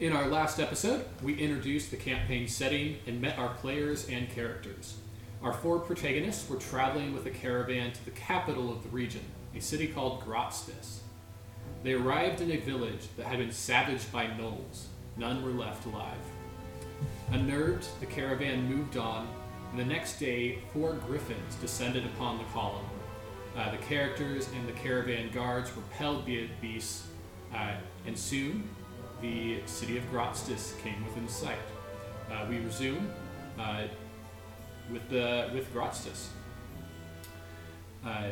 In our last episode, we introduced the campaign setting and met our players and characters. Our four protagonists were traveling with a caravan to the capital of the region, a city called Grotstis. They arrived in a village that had been savaged by gnolls. None were left alive. Unnerved, the caravan moved on, and the next day, four griffins descended upon the column. Uh, the characters and the caravan guards repelled the beasts, uh, and soon the city of Grotstis came within sight. Uh, we resume uh, with the with Grotstis. Uh,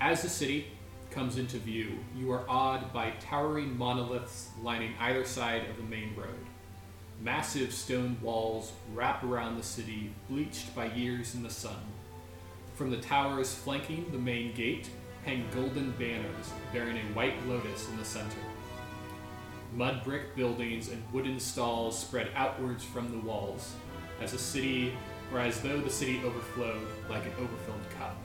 as the city comes into view, you are awed by towering monoliths lining either side of the main road. Massive stone walls wrap around the city, bleached by years in the sun. From the towers flanking the main gate hang golden banners bearing a white lotus in the center. Mud brick buildings and wooden stalls spread outwards from the walls, as a city, or as though the city overflowed like an overfilled cup.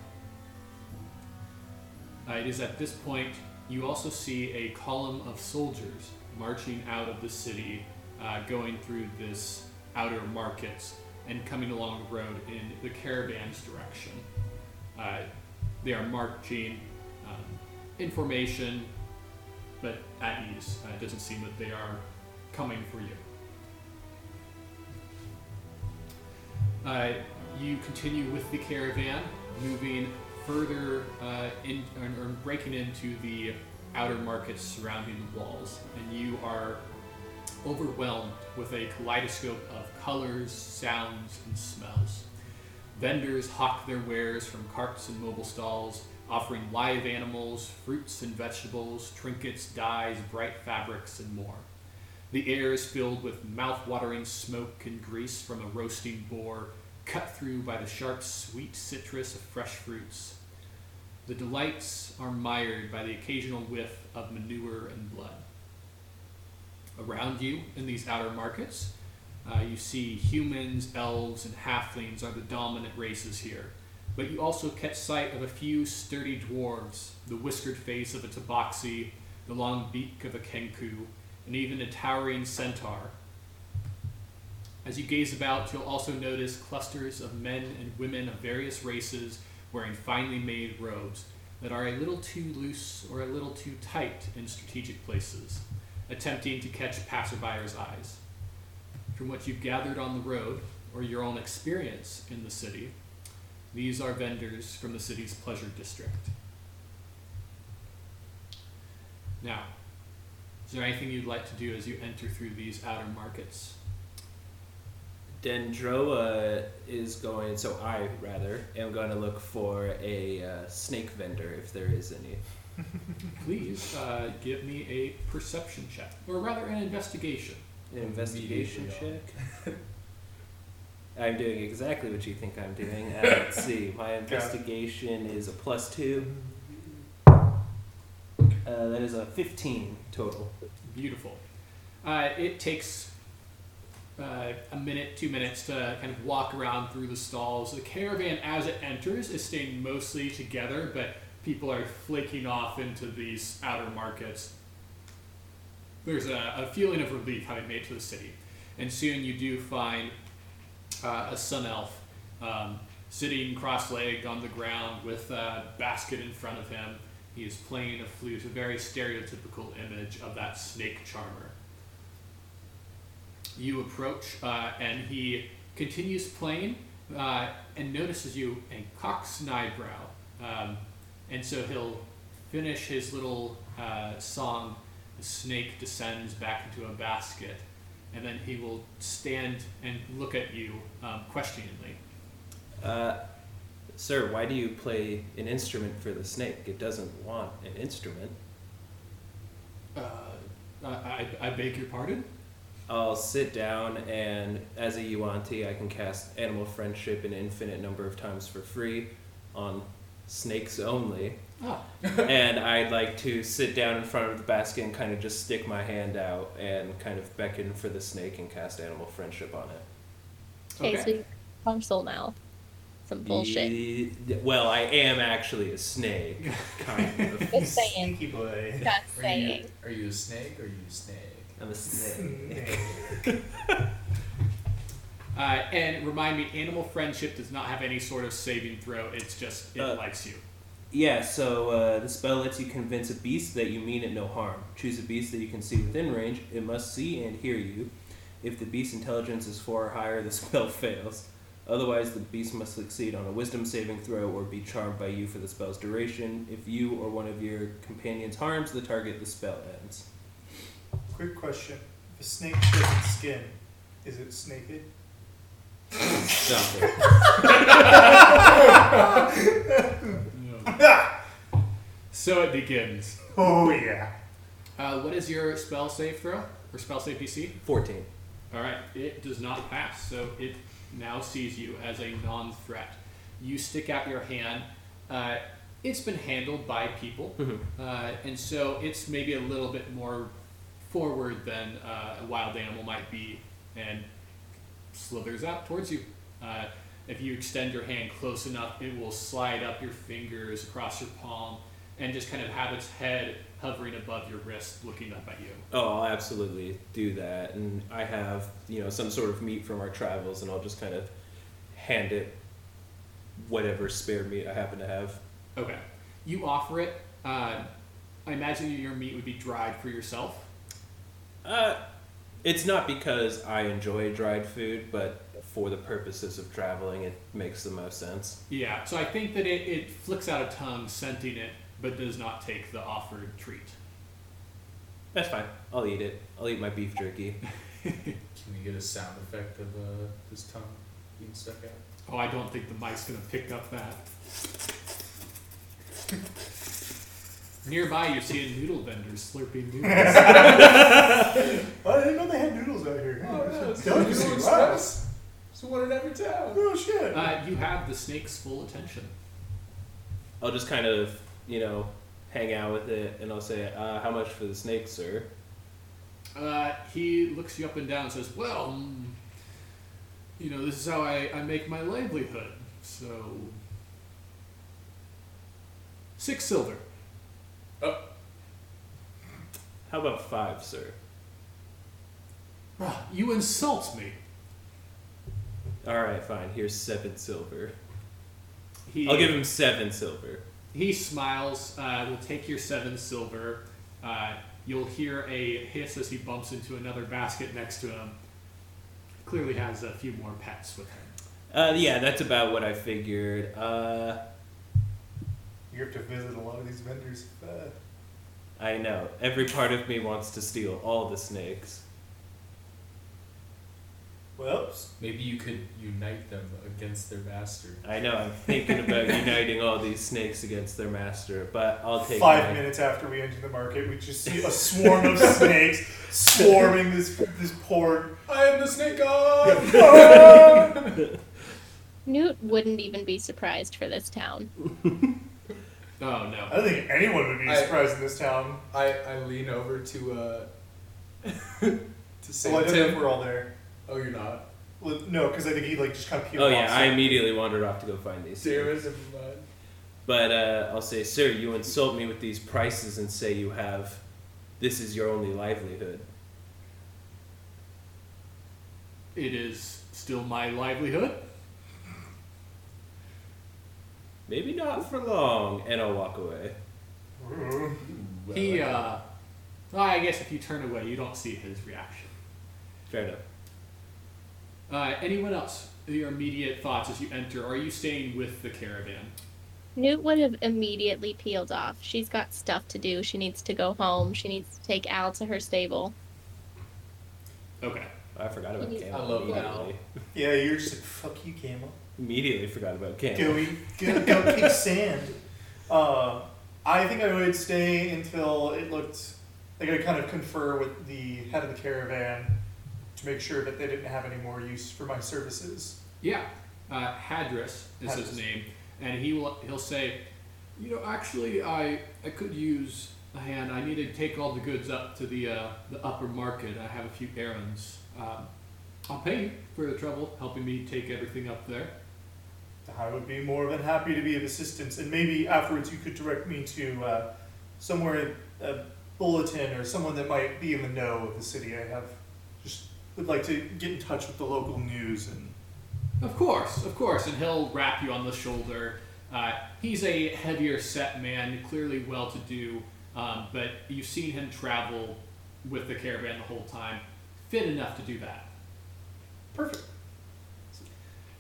Uh, it is at this point you also see a column of soldiers marching out of the city, uh, going through this outer markets and coming along the road in the caravan's direction. Uh, they are marching um, in formation, at ease. Uh, it doesn't seem that they are coming for you. Uh, you continue with the caravan, moving further uh, in, or, or breaking into the outer markets surrounding the walls, and you are overwhelmed with a kaleidoscope of colors, sounds, and smells. Vendors hawk their wares from carts and mobile stalls, offering live animals, fruits and vegetables, trinkets, dyes, bright fabrics, and more. The air is filled with mouth-watering smoke and grease from a roasting boar, cut through by the sharp, sweet citrus of fresh fruits. The delights are mired by the occasional whiff of manure and blood. Around you in these outer markets, uh, you see humans, elves, and halflings are the dominant races here. But you also catch sight of a few sturdy dwarves, the whiskered face of a tabaxi, the long beak of a kenku, and even a towering centaur. As you gaze about, you'll also notice clusters of men and women of various races wearing finely made robes that are a little too loose or a little too tight in strategic places, attempting to catch passerbyers' eyes. From what you've gathered on the road or your own experience in the city, these are vendors from the city's pleasure district. Now, is there anything you'd like to do as you enter through these outer markets? Dendroa is going, so I rather am going to look for a uh, snake vendor if there is any. Please uh, give me a perception check, or rather, an investigation. An investigation check. I'm doing exactly what you think I'm doing. Uh, let's see. My investigation is a plus two. Uh, that is a 15 total. Beautiful. Uh, it takes uh, a minute, two minutes to kind of walk around through the stalls. The caravan, as it enters, is staying mostly together, but people are flaking off into these outer markets. There's a, a feeling of relief having made it to the city. And soon you do find uh, a sun elf um, sitting cross legged on the ground with a basket in front of him. He is playing a flute, a very stereotypical image of that snake charmer. You approach, uh, and he continues playing uh, and notices you and cocks an eyebrow. Um, and so he'll finish his little uh, song. The snake descends back into a basket, and then he will stand and look at you um, questioningly. Uh, sir, why do you play an instrument for the snake? It doesn't want an instrument. Uh, I, I beg your pardon? I'll sit down and as a Yuan-Ti, I can cast Animal Friendship an infinite number of times for free on snakes only. Ah, and I'd like to sit down in front of the basket and kind of just stick my hand out and kind of beckon for the snake and cast Animal Friendship on it. Okay, Okay. so you punch soul now. Some bullshit. Ye- Well, I am actually a snake, kind of. Just saying. Sneaky boy. Just Are you, saying. are you a snake or are you a snake? I'm a snake. Snake. Uh, and remind me, animal friendship does not have any sort of saving throw. It's just it Uh, likes you. Yeah, so uh, the spell lets you convince a beast that you mean it no harm. Choose a beast that you can see within range. It must see and hear you. If the beast's intelligence is four or higher, the spell fails. Otherwise, the beast must succeed on a wisdom saving throw or be charmed by you for the spell's duration. If you or one of your companions harms the target, the spell ends. Quick question: If a snake sheds its skin, is it naked? Stop it. So it begins. Oh yeah. Uh, what is your spell save throw or spell save DC? 14. All right, it does not pass, so it now sees you as a non-threat. You stick out your hand. Uh, it's been handled by people, Mhm. uh, and so it's maybe a little bit more forward than uh, a wild animal might be, and slithers out towards you. Uh, if you extend your hand close enough, it will slide up your fingers across your palm, and just kind of have its head hovering above your wrist, looking up at you. Oh, I'll absolutely do that. And I have, you know, some sort of meat from our travels, and I'll just kind of hand it whatever spare meat I happen to have. Okay. You offer it. Uh, I imagine your meat would be dried for yourself. Uh, it's not because I enjoy dried food, but for the purposes of traveling, it makes the most sense. Yeah. So I think that it, it flicks out a tongue, scenting it, but does not take the offered treat. That's fine. I'll eat it. I'll eat my beef jerky. Can we get a sound effect of uh, his tongue being stuck out? Oh, I don't think the mic's gonna pick up that. Nearby, you're seeing noodle vendors slurping noodles. Well, I didn't know they had noodles out here. Oh, yeah, it's Delicacy, Noodle wow. Express. There's one in every town. Oh shit. uh, you have the snake's full attention. I'll just kind of, you know, hang out with it, and I'll say, uh, "How much for the snake, sir?" Uh, he looks you up and down and says, Well, mm, you know, this is how I, I make my livelihood. So, six silver. How about five, sir? Ah, You insult me. All right, fine. Here's seven silver. He, I'll give him seven silver. He smiles. Uh, will take your seven silver. Uh, you'll hear a hiss as he bumps into another basket next to him. Clearly has a few more pets with him. Uh, yeah, that's about what I figured. Uh, You have to visit a lot of these vendors. Uh, I know. Every part of me wants to steal all the snakes. Well, Maybe you could unite them against their master. I know. I'm thinking about uniting all these snakes against their master, but I'll take five my- minutes after we enter the market, we just see a swarm of snakes swarming this this poor. I am the snake god! Newt wouldn't even be surprised for this town. Oh no. I don't think anyone would be I- surprised in this town. I, I lean over to uh to say Well, I to don't know if Tim. we're all there. Oh, you're not. Well, no, because I think he like just kind of peeled Oh off. yeah, I immediately wandered off to go find these. Damn snakes. it, never mind. But uh, I'll say, sir, you insult me with these prices and say you have, this is your only livelihood. It is still my livelihood. Maybe not for long, and I'll walk away. Ooh. He, uh, well, I guess if you turn away, you don't see his reaction. Fair enough. Uh, anyone else? Your immediate thoughts as you enter? Are you staying with the caravan? Newt would have immediately peeled off. She's got stuff to do. She needs to go home. She needs to take Al to her stable. Okay. I forgot about I love immediately. Yeah, you're just like fuck you, Camel. Immediately forgot about Camel. Go eat, go, go kick sand. Uh, I think I would stay until it looked like I kind of confer with the head of the caravan to make sure that they didn't have any more use for my services. Yeah. Uh, Hadris is his name, and he will he'll say, you know, actually, I I could use a hand. I need to take all the goods up to the uh, the upper market. I have a few errands. Um, I'll pay you for the trouble helping me take everything up there. I would be more than happy to be of assistance, and maybe afterwards you could direct me to uh, somewhere a bulletin or someone that might be in the know of the city. I have would like to get in touch with the local news and Of course, of course, and he'll rap you on the shoulder. Uh, he's a heavier set man, clearly well to do, um, but you've seen him travel with the caravan the whole time, fit enough to do that. perfect.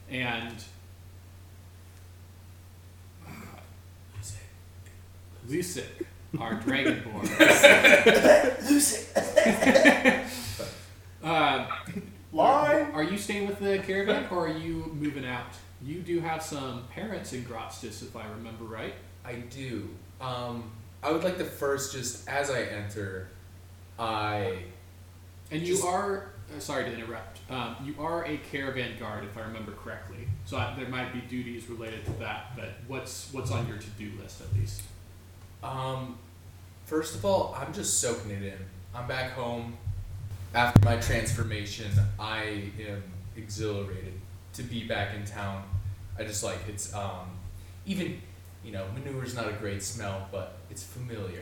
And Lucic, our dragonborn. uh, Lie. Are you staying with the caravan or are you moving out? You do have some parents in Grotstis, if I remember right. I do. Um, I would like to first, just as I enter, I And you Just- are, uh, sorry to interrupt, um, you are a caravan guard, if I remember correctly. So I, there might be duties related to that, but what's what's on your to do list at least? Um, first of all, I'm just soaking it in. I'm back home. After my transformation, I am exhilarated to be back in town. I just like it's um, even you know manure's not a great smell, but it's familiar,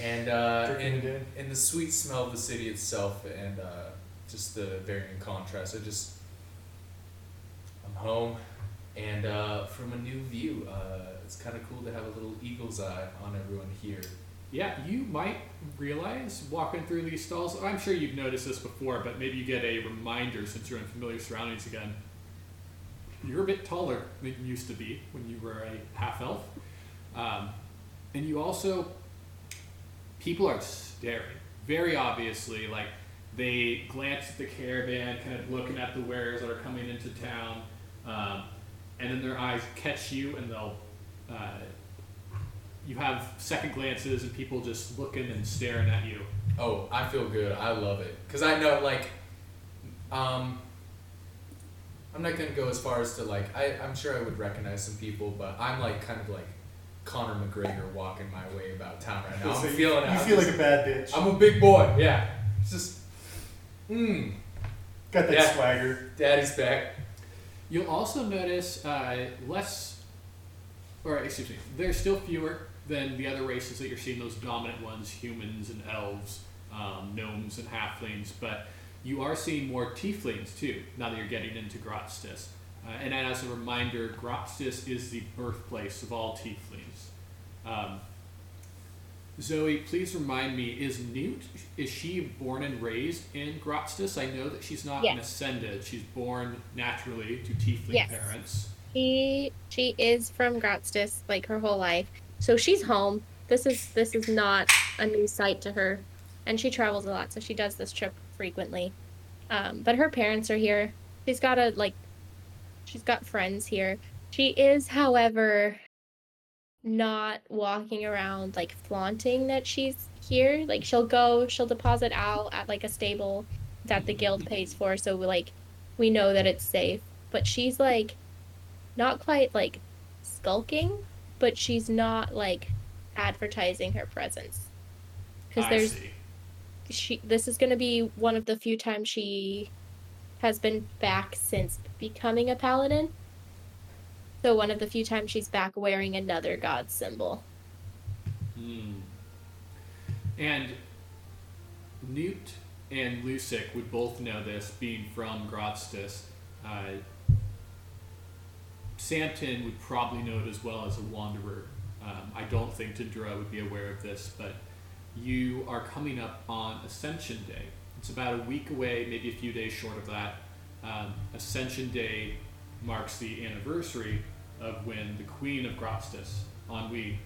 and uh, and, and the sweet smell of the city itself, and uh, just the varying contrast. I just I'm home, and uh, from a new view, uh, it's kind of cool to have a little eagle's eye on everyone here. Yeah, you might realize walking through these stalls. I'm sure you've noticed this before, but maybe you get a reminder since you're in familiar surroundings again. You're a bit taller than you used to be when you were a half elf, um, and you also people are staring very obviously. Like they glance at the caravan, kind of looking at the wares that are coming into town, um, and then their eyes catch you, and they'll. Uh, you have second glances and people just looking and staring at you. Oh, I feel good. I love it because I know like, um, I'm not gonna go as far as to like I I'm sure I would recognize some people, but I'm like kind of like Conor McGregor walking my way about town right now. So I'm you- feeling it. You I'm feel just- like a bad bitch. I'm a big boy. Yeah. It's just, mmm, Got that Yeah. swagger. daddy's back. You'll also notice uh, less, or excuse me, there's still fewer than the other races that you're seeing, those dominant ones, humans and elves, um, gnomes and halflings, but you are seeing more tieflings too, now that you're getting into Grotstis. Uh, and as a reminder, Grotstis is the birthplace of all tieflings. Um, Zoe, please remind me, is Newt, is she born and raised in Grotstis? I know that she's not an ascended. She's born naturally to tiefling Yes. parents. She she is from Grotstis like her whole life. So she's home. This is this is not a new sight to her. And she travels a lot, so she does this trip frequently. Um, but her parents are here. She's got a like she's got friends here. She is, however, not walking around like flaunting that she's here. Like she'll go, she'll deposit Al at like a stable that the guild pays for, so like we know that it's safe. But she's like not quite like skulking, but she's not like advertising her presence. Because there's see. she this is going to be one of the few times she has been back since becoming a paladin. So one of the few times she's back wearing another god symbol. Hmm. And Newt and Lucic would both know this, being from Grotstis. Uh, Samton would probably know it as well as a wanderer. Um, I don't think Tindra would be aware of this, but you are coming up on Ascension Day. It's about a week away, maybe a few days short of that. Um, Ascension Day marks the anniversary of when the Queen of Grotstis, Ennui,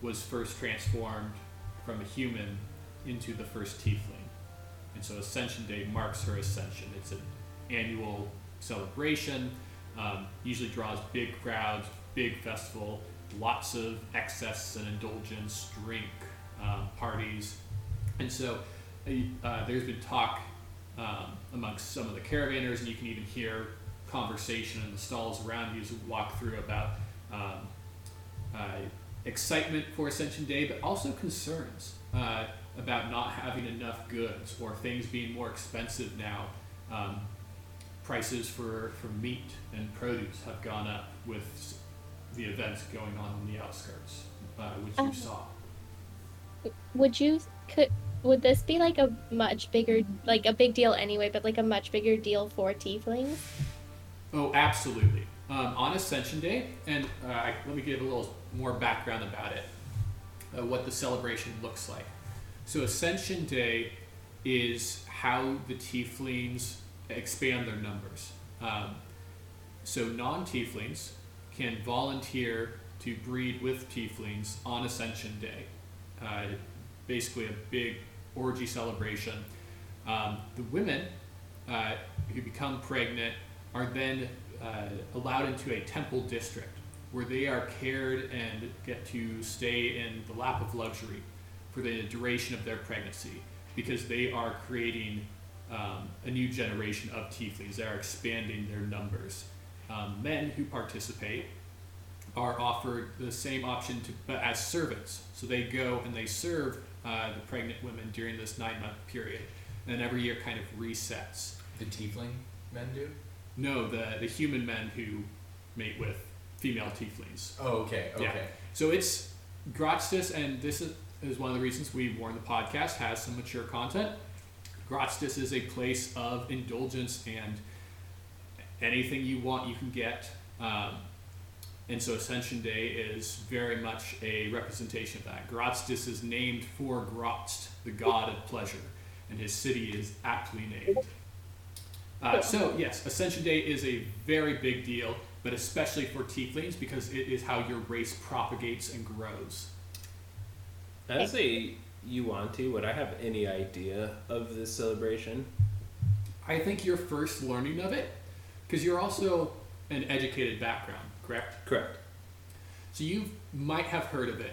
was first transformed from a human into the first tiefling. And so Ascension Day marks her ascension. It's an annual celebration, um, usually draws big crowds, big festival, lots of excess and indulgence, drink, um, parties. And so uh, there's been talk um, amongst some of the caravanners, and you can even hear conversation in the stalls around you as you walk through about um, uh, excitement for Ascension Day, but also concerns uh, about not having enough goods or things being more expensive now. Um, prices for, for meat and produce have gone up with the events going on in the outskirts, uh, which you Um, saw. Would you could would this be like a much bigger, like a big deal anyway, but like a much bigger deal for tieflings? Oh, absolutely. Um, on Ascension Day, and uh, I- let me give a little more background about it, uh, what the celebration looks like. So, Ascension Day is how the tieflings expand their numbers. Um, so, non tieflings can volunteer to breed with tieflings on Ascension Day. Uh, basically, a big orgy celebration. Um, the women uh, who become pregnant are then uh, allowed into a temple district where they are cared and get to stay in the lap of luxury for the duration of their pregnancy because they are creating um, a new generation of tieflings. They are expanding their numbers. Um, men who participate are offered the same option to, but as servants. So they go and they serve uh, the pregnant women during this nine month period. And then every year kind of resets. The tiefling men do. No, the the human men who mate with female tieflings. Oh, okay, okay. Yeah. So it's Grotstis, and this is, is one of the reasons we warn the podcast has some mature content. Grotstis is a place of indulgence and anything you want you can get. Um, and so Ascension Day is very much a representation of that. Grotstis is named for Grotst, the god of pleasure, and his city is aptly named. Uh, so yes, Ascension Day is a very big deal, but especially for Tieflings because it is how your race propagates and grows. As a Yuan-Ti, would I have any idea of this celebration? I think you're first learning of it because you're also an educated background, correct? Correct. So you might have heard of it.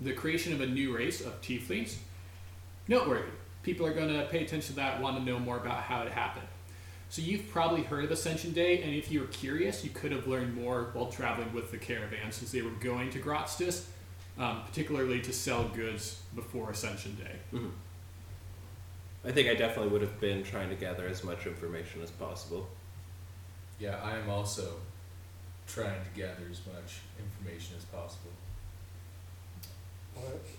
The creation of a new race of Tieflings. Noteworthy. People are going to pay attention to that, want to know more about how it happened. So you've probably heard of Ascension Day, and if you were curious, you could have learned more while traveling with the caravan since they were going to Grotstis, um, particularly to sell goods before Ascension Day. Mhm. I think I definitely would have been trying to gather as much information as possible. Yeah, I am also trying to gather as much information as possible.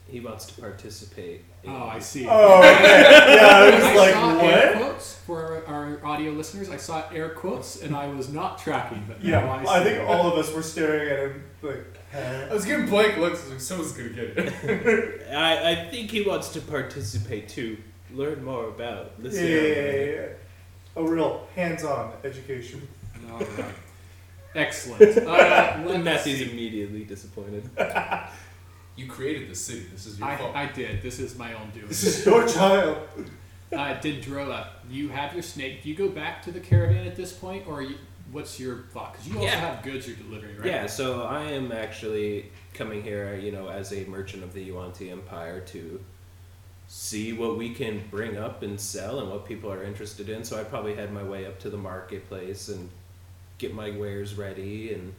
He wants to participate. in- Oh, I see. Oh, okay. Yeah, I was I like, saw air quotes for our, our audio listeners. I saw air quotes, and I was not tracking. But Yeah, now I think all of us were staring at him like, I was getting blank looks. I was like, someone's gonna get it. I, I think he wants to participate to learn more about the yeah, yeah, yeah, yeah, yeah. A real hands-on education. All right. Excellent. Uh, Matthew's see. immediately disappointed. You created the city. This is your I, fault. I did. This is my own doing. This is your child. Uh, Dendrola, you have your snake. Do you go back to the caravan at this point, or you, what's your thought? Because you also Yeah. have goods you're delivering, right? Yeah, so I am actually coming here, you know, as a merchant of the Yuan-Ti Empire to see what we can bring up and sell and what people are interested in. So I probably head my way up to the marketplace and get my wares ready. And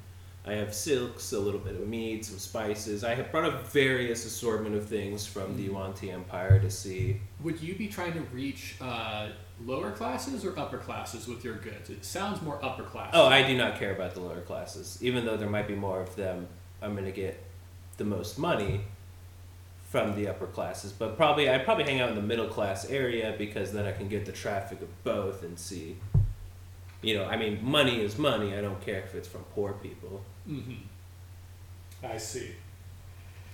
I have silks, a little bit of meat, some spices. I have brought a various assortment of things from the Yuan-Ti Empire to see. Would you be trying to reach uh, lower classes or upper classes with your goods? It sounds more upper class. Oh, I do not care about the lower classes. Even though there might be more of them, I'm going to get the most money from the upper classes. But probably, I'd probably hang out in the middle class area because then I can get the traffic of both and see. You know, I mean, money is money. I don't care if it's from poor people. Mm-hmm. I see.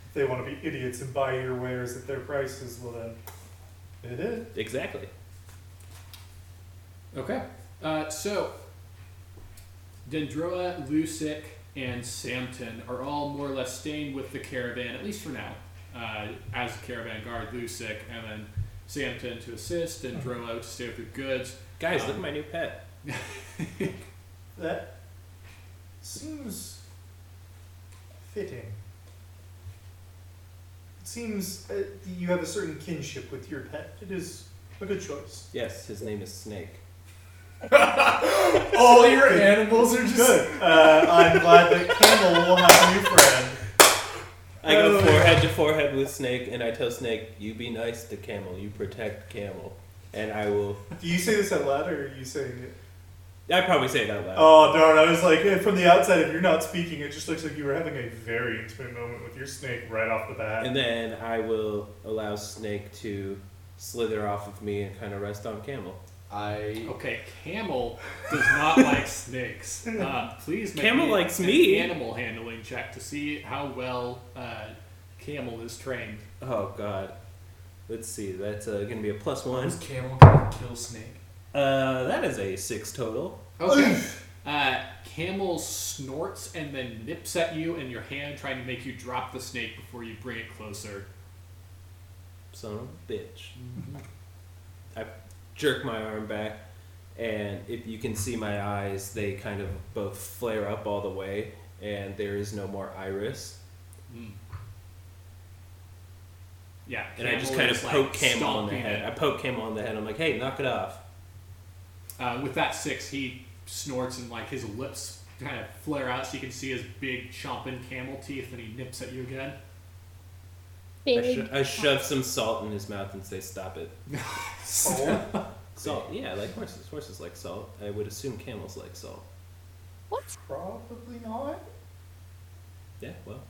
If they want to be idiots and buy your wares at their prices, well then, it is. Exactly. Okay. Uh, so, Dendroa, Lusic, and Samton are all more or less staying with the caravan, at least for now, uh, as a caravan guard, Lusic, and then Samton to assist, and Dendroa to stay with the goods. Guys, Um, look at my new pet. That seems fitting. It seems uh, you have a certain kinship with your pet. It is a good choice. Yes, his name is Snake. All your animals are just. Good. Uh, I'm glad that Camel will have a new friend. I go Oh. forehead to forehead with Snake, and I tell Snake, "You be nice to Camel. You protect Camel." And I will Do you say this out loud, or are you saying it? I'd probably say it out loud. Oh darn! I was like, eh, from the outside, if you're not speaking, it just looks like you were having a very intimate moment with your snake right off the bat. And then I will allow Snake to slither off of me and kind of rest on Camel. I Okay, Camel does not like snakes. Uh, please make Camel me likes an me. animal handling check to see how well uh, Camel is trained. Oh God. Let's see. That's uh, gonna be a plus one. was camel gonna kill snake. Uh, that is a six total. Okay. uh, Camel snorts and then nips at you in your hand, trying to make you drop the snake before you bring it closer. Son of a bitch. I jerk my arm back, and if you can see my eyes, they kind of both flare up all the way, and there is no more iris. Mm. Yeah, And I just kind of is, like, poke Camel on the head. it. I poke Camel on the head. I'm like, hey, knock it off. Uh, with that six, he snorts and like his lips kind of flare out, so you can see his big chomping camel teeth, and he nips at you again. I, sho- I shove some salt in his mouth and say, stop it. Salt, yeah, like horses. Horses like salt. I would assume camels like salt. What? probably not. Yeah, well,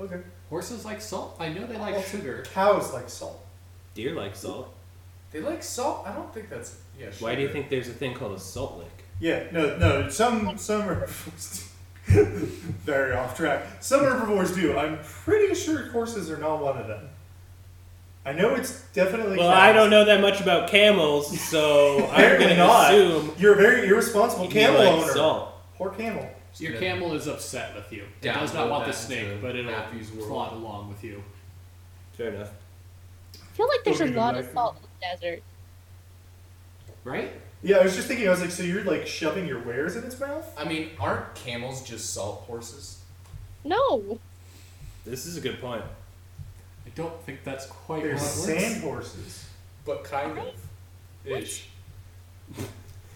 Okay. Horses like salt. I know they like sugar. Cows like salt. deer like salt. They like salt. I don't think that's yeah. Why do you think there's a thing called a salt lick? Yeah, no, no. Some some herbivores. Very off track. Some herbivores do. I'm pretty sure horses are not one of them. I know it's definitely. Well, cows. I don't know that much about camels, so I'm gonna assume You're a very irresponsible you camel like owner. salt. Poor camel. Your camel is upset with you. It does not want the snake, but it'll Matthew's world. plod along with you. Fair enough. I feel like there's a lot of salt in the desert. Right? Yeah, I was just thinking. I was like, so you're like shoving your wares in its mouth? I mean, aren't camels just salt horses? No. This is a good point. I don't think that's quite They're how it works. sand horses. But kind of. Ish.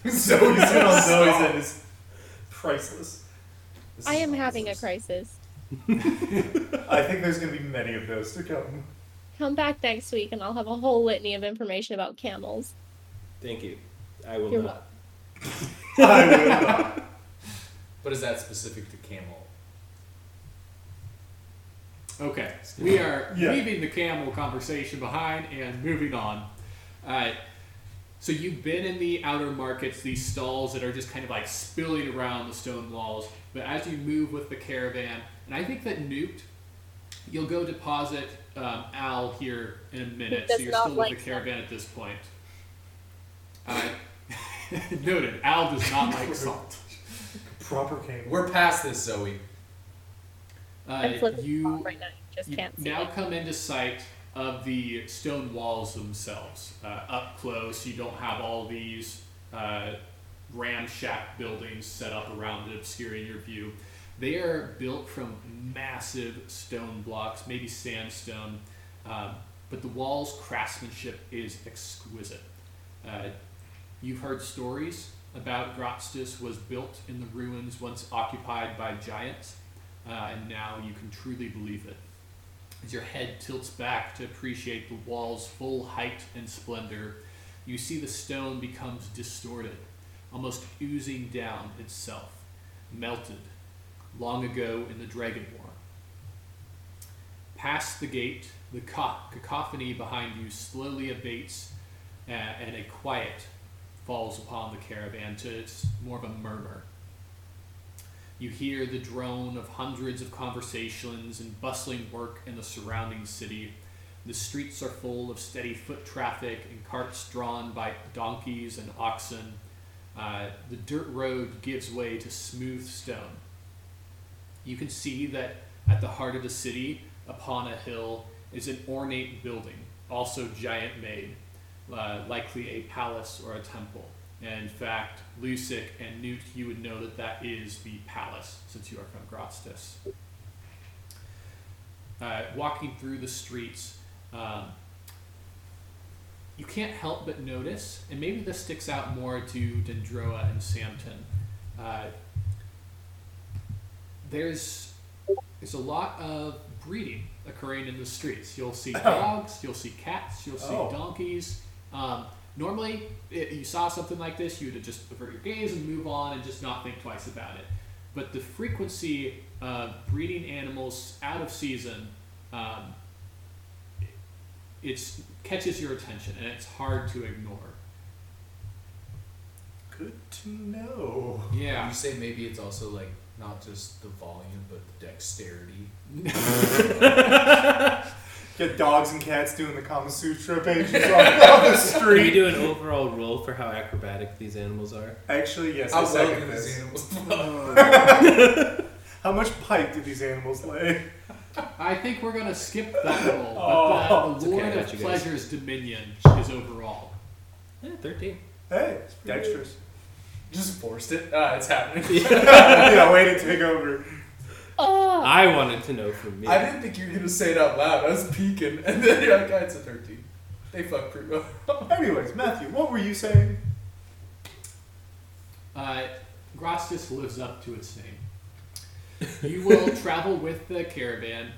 So you sit on Zoe's end is priceless. This I is am having a nonsense. crisis. I think there's going to be many of those to come. Come back next week and I'll have a whole litany of information about camels. Thank you. I will You're not. I will not. But is that specific to camel? Okay, we are Yeah. leaving the camel conversation behind and moving on. Uh, so you've been in the outer markets, these stalls that are just kind of like spilling around the stone walls. But as you move with the caravan, and I think that Newt, you'll go deposit um, Al here in a minute. So does you're not still with like the caravan at this point. Uh, noted. Al does not like salt. Proper camel. We're past this, Zoe. Uh, you right now. Just you can't see now it. come into sight of the stone walls themselves uh, up close you don't have all these uh, ramshack buildings set up around it obscuring your view they are built from massive stone blocks maybe sandstone um, but the walls craftsmanship is exquisite uh, you've heard stories about Grotstis was built in the ruins once occupied by giants uh, and now you can truly believe it as your head tilts back to appreciate the wall's full height and splendor, you see the stone becomes distorted, almost oozing down itself, melted long ago in the Dragon War. Past the gate, the cacophony behind you slowly abates, uh, and a quiet falls upon the caravan to it's more of a murmur. You hear the drone of hundreds of conversations and bustling work in the surrounding city. The streets are full of steady foot traffic and carts drawn by donkeys and oxen. Uh, the dirt road gives way to smooth stone. You can see that at the heart of the city, upon a hill, is an ornate building, also giant made, uh, likely a palace or a temple. And in fact, Lucic and Newt, you would know that that is the palace, since you are from Grotstis. Uh, walking through the streets, um, you can't help but notice, and maybe this sticks out more to Dendroa and Samton. Uh, there's there's a lot of breeding occurring in the streets. You'll see dogs, you'll see cats, you'll see Oh. donkeys. Um, normally, i you saw something like this, you would just avert your gaze and move on and just not think twice about it. But the frequency of breeding animals out of season, um, it's catches your attention and it's hard to ignore. Good to know. Yeah. You say maybe it's also like not just the volume, but the dexterity. Get dogs and cats doing the Kama Sutra pages on, on the street. Can we street. do an overall roll for how acrobatic these animals are? Actually, yes, I How well second this. these animals How much pipe do these animals lay? I think we're gonna skip that roll, Oh, but the, it's the okay, Lord I got of you. Pleasure's dominion is overall. Yeah, 13. Hey, it's dexterous. Just forced it. Ah, it's happening. yeah, way to take over. Oh, I wanted to know from me. I didn't think you were gonna say it out loud. I was peeking, and then you're like, "Ah, it's a 13. They fuck pretty well. Anyways, Matthew, what were you saying? Uh, Grotstis lives up to its name. You will travel with the caravan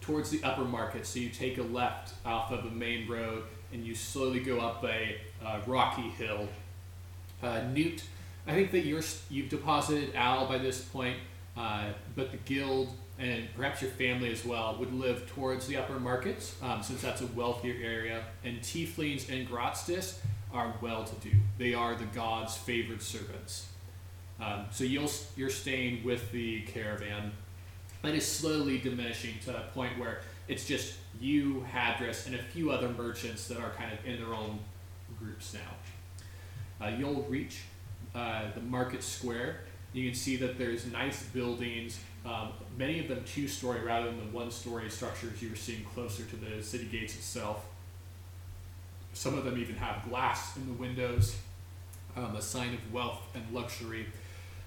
towards the upper market. So you take a left off of a main road and you slowly go up a uh, rocky hill. Uh, Newt, I think that you're you've deposited Al by this point, uh, but the guild and perhaps your family as well would live towards the upper markets, um, since that's a wealthier area. And Tieflings and Grotstis are well-to-do. They are the gods' favored servants. Um, so you'll you're staying with the caravan, and is slowly diminishing to a point where it's just you, Hadris, and a few other merchants that are kind of in their own groups now. Uh, you'll reach uh, the market square. You can see that there's nice buildings, um, many of them two-story rather than the one-story structures you were seeing closer to the city gates itself. Some of them even have glass in the windows, um, a sign of wealth and luxury.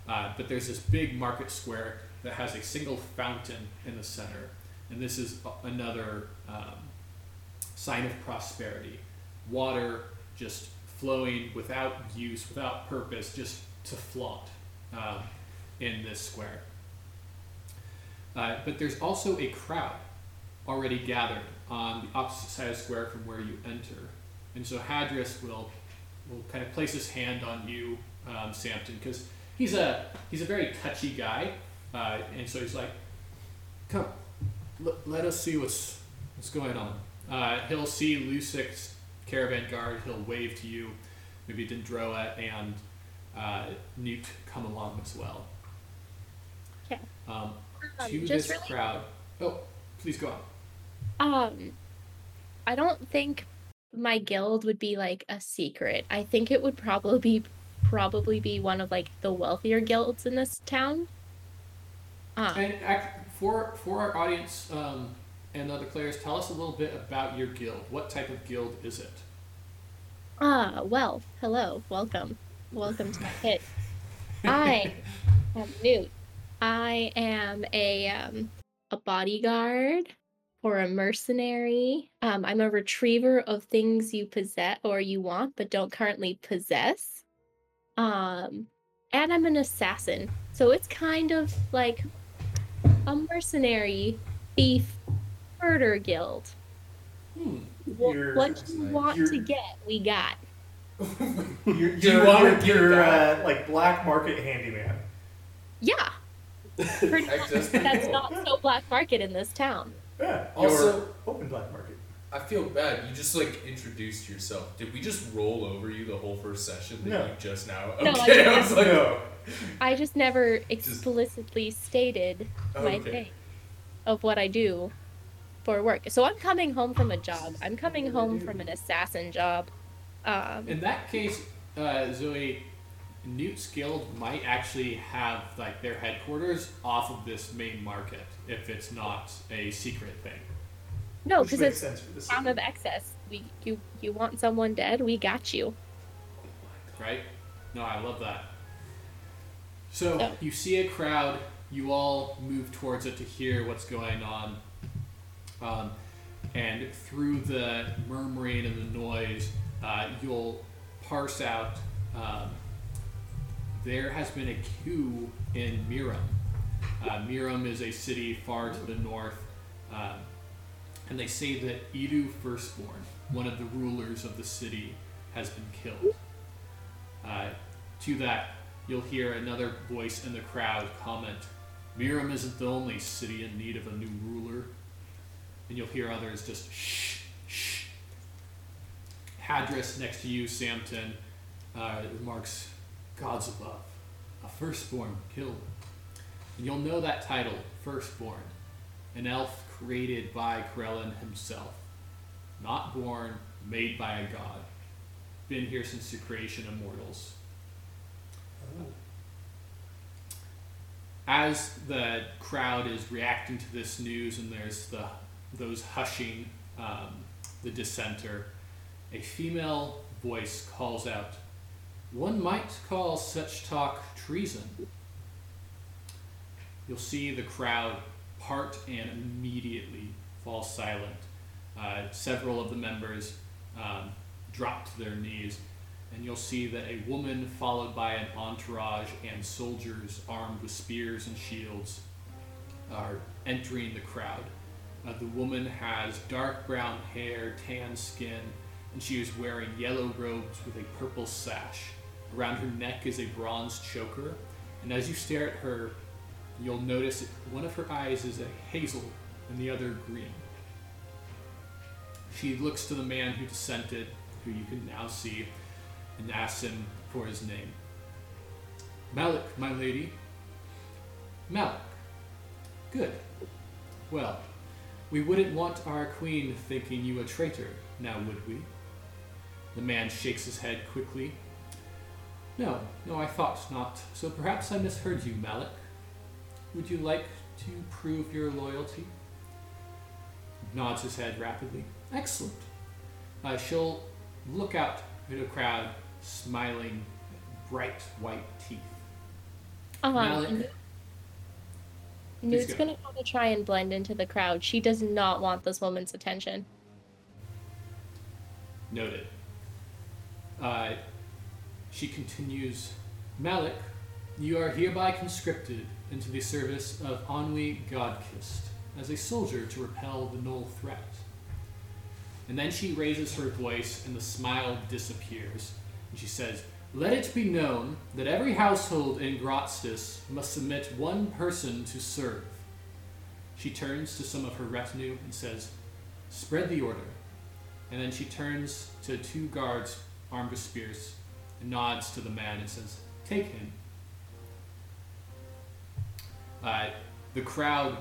Uh, but there's this big market square that has a single fountain in the center, and this is another um, sign of prosperity. Water just flowing without use, without purpose, just to flaunt um, in this square. Uh, but there's also a crowd already gathered on the opposite side of the square from where you enter. And so Hadris will will kind of place his hand on you, um, Samton, because he's a he's a very touchy guy, uh, and so he's like, "Come, l- let us see what's what's going on." Uh, he'll see Lusik's caravan guard. He'll wave to you, maybe Dendroa and uh, Newt come along as well. Okay. Um, Um, to just this really- crowd. Oh, please go on. Um, I don't think my guild would be like a secret. I think it would probably be probably be one of like the wealthier guilds in this town. Um, And for for our audience um, and other players, tell us a little bit about your guild. What type of guild is it? ah, well, hello, welcome, welcome to my pit. I am Newt. I am a um, a bodyguard or a mercenary. Um, I'm a retriever of things you possess or you want but don't currently possess. Um, and I'm an assassin. So it's kind of like a mercenary thief murder guild. Hmm. Wh- what you want to you're- get, we got. You're, Do you you're, wanna you're, you're uh, like black market handyman. Yeah. Pretty much. that's That's not so black market in this town. Yeah. Also- you're open black market. I feel bad. You just like introduced yourself. Did we just roll over you the whole first session that No. you just now? No, I Okay, didn't. I was like, no. I just never explicitly stated my Okay. thing of what I do for work. So I'm coming home from a job. I'm coming home from an assassin job. Um, In that case, uh, Zoe, Newt's guild might actually have like their headquarters off of this main market if it's not a secret thing, no, because it's sense for this. town of excess. We you you want someone dead? We got you. right? No, I love that. So Yeah. you see a crowd. You all move towards it to hear what's going on. Um, and through the murmuring and the noise, uh, you'll parse out. Um, there has been a coup in Miram. Uh, Miram is a city far to the north, um, and they say that Edu Firstborn, one of the rulers of the city, has been killed. Uh, to that, you'll hear another voice in the crowd comment, Miram isn't the only city in need of a new ruler. And you'll hear others just shh. Hadris next to you, Samton, uh, remarks, Gods above, a firstborn killed. And you'll know that title, Firstborn, an elf created by Krellin himself. Not born, made by a god. Been here since the creation of mortals. As the crowd is reacting to this news and there's the those hushing um, the dissenter, a female voice calls out, One might call such talk treason. You'll see the crowd part and immediately fall silent. Uh, several of the members um, drop to their knees, and you'll see that a woman, followed by an entourage and soldiers armed with spears and shields, are entering the crowd. Uh, the woman has dark brown hair, tan skin, and she is wearing yellow robes with a purple sash. Around her neck is a bronze choker, and as you stare at her, you'll notice that one of her eyes is a hazel and the other green. She looks to the man who dissented, who you can now see, and asks him for his name. Malik, my lady. Malik. Good. Well, we wouldn't want our queen thinking you a traitor, now would we? The man shakes his head quickly. No, no, I thought not. So perhaps I misheard you, Malik. Would you like to prove your loyalty? Nods his head rapidly. Excellent. Uh, she'll look out at the crowd, smiling, bright white teeth. Um, Malik. Go. gonna of try and blend into the crowd. She does not want this woman's attention. Noted. Uh, she continues, Malik, you are hereby conscripted into the service of Ennui Godkist as a soldier to repel the null threat. And then she raises her voice and the smile disappears. And she says, Let it be known that every household in Grotstis must submit one person to serve. She turns to some of her retinue and says, Spread the order. And then she turns to two guards armed with spears and nods to the man and says, Take him. Uh, the crowd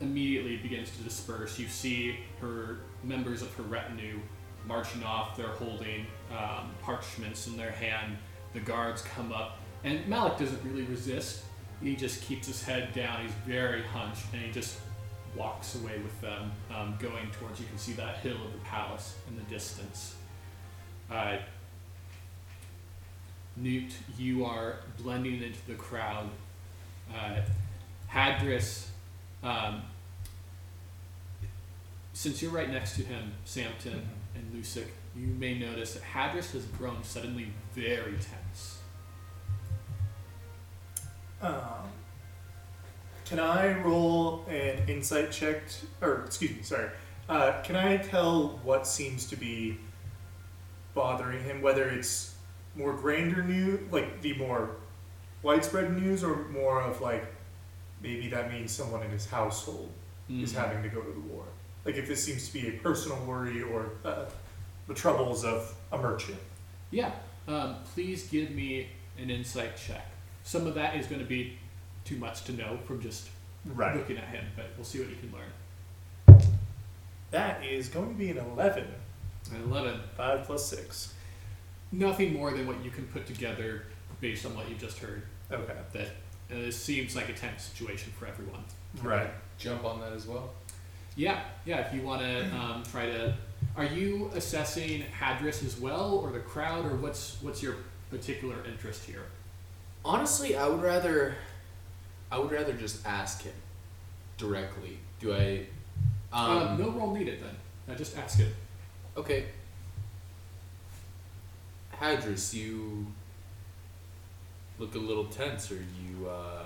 immediately begins to disperse. You see her members of her retinue marching off. They're holding um, parchments in their hand. The guards come up, and Malik doesn't really resist. He just keeps his head down. He's very hunched, and he just walks away with them, um, going towards. You can see that hill of the palace in the distance. Uh, Newt, you are blending into the crowd. Uh, Hadris, um, since you're right next to him, Samton and Lucic, you may notice that Hadris has grown suddenly very tense. Um, can I roll an insight check? or, excuse me, sorry. Uh, can I tell what seems to be bothering him? Whether it's more grander news, like the more widespread news, or more of like maybe that means someone in his household is Mhm. having to go to the war. Like if this seems to be a personal worry or uh, the troubles of a merchant. Yeah. Um, please give me an insight check. Some of that is going to be too much to know from just Right. looking at him, but we'll see what you can learn. That is going to be an 11. An 11. 5 plus 6. Nothing more than what you can put together based on what you've just heard. Okay. That uh, this seems like a tense situation for everyone. Right. Jump on that as well. Yeah, yeah. If you want to um, try to, are you assessing Hadris as well, or the crowd, or what's what's your particular interest here? Honestly, I would rather, I would rather just ask him directly. Do I? Um, uh, no roll needed then. Uh, just ask it. Okay. Hadris, you look a little tense. Are you? Uh,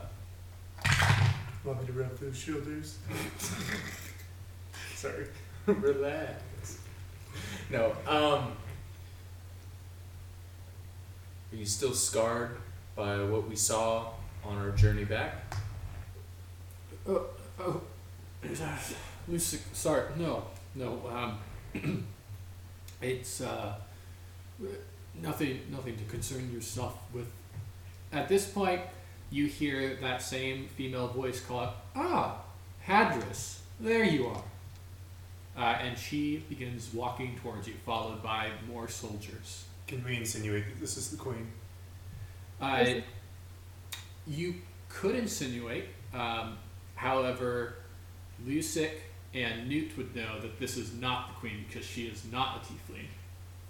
Want me to rub those shoulders? Sorry. relax. No. Um. Are you still scarred by what we saw on our journey back? Oh, oh, sorry, no, no. Um, it's uh, nothing, nothing to concern yourself with. At this point, you hear that same female voice call out, "Ah, Hadris, there you are." Uh, and she begins walking towards you, followed by more soldiers. Can we insinuate that this is the queen? Uh, you could insinuate, um, however, Lucic and Newt would know that this is not the queen because she is not a tiefling.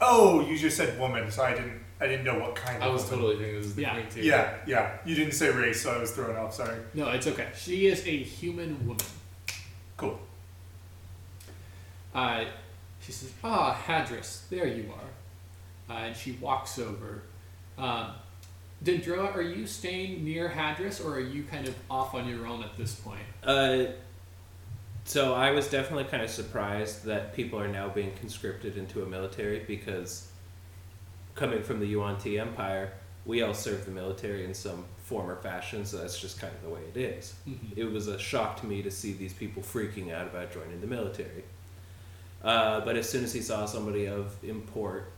Oh, you just said woman, so I didn't. I didn't know what kind. I of was woman. totally thinking this was the Yeah. queen too. Yeah, yeah. You didn't say race, so I was thrown off. Sorry. No, it's okay. She is a human woman. Cool. Uh, she says, "Ah, Hadris, there you are," uh, and she walks over. Um, Dendroa, are you staying near Hadris, or are you kind of off on your own at this point? Uh, so I was definitely kind of surprised that people are now being conscripted into a military because coming from the Yuan-Ti Empire, we all serve the military in some form or fashion, so that's just kind of the way it is. Mhm. It was a shock to me to see these people freaking out about joining the military. Uh, but as soon as he saw somebody of import,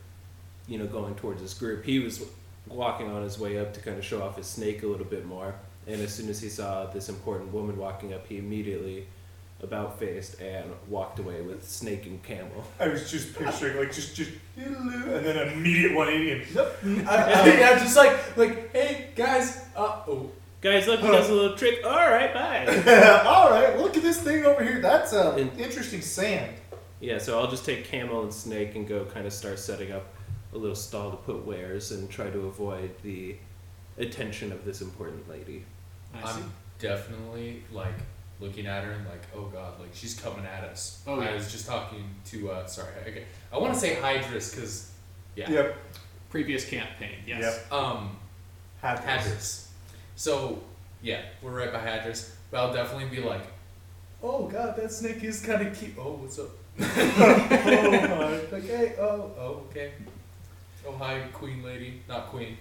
you know, going towards his group, he was walking on his way up to kind of show off his snake a little bit more. And as soon as he saw this important woman walking up, he immediately about faced and walked away with snake and camel. I was just picturing like just just and then immediate 180 and nope. I, I, yeah, just like like hey guys, uh oh. Guys, look, he does a little trick. All right, bye. All right, look at this thing over here. That's uh, In- interesting sand. Yeah, so I'll just take camel and snake and go kind of start setting up a little stall to put wares and try to avoid the attention of this important lady. I. I'm definitely like looking at her and like, oh god, like she's coming at us. Oh, I was just talking to uh sorry, okay. I want to say Hydrus because yeah. Yep. Previous campaign, yes. Yep. Um, Had this. Hadris. So yeah, we're right by Hadris, but I'll definitely be like, oh god, that snake is kind of cute. Oh, what's up? oh my. Like, hey, oh, oh, okay. Oh, hi, queen lady, not queen.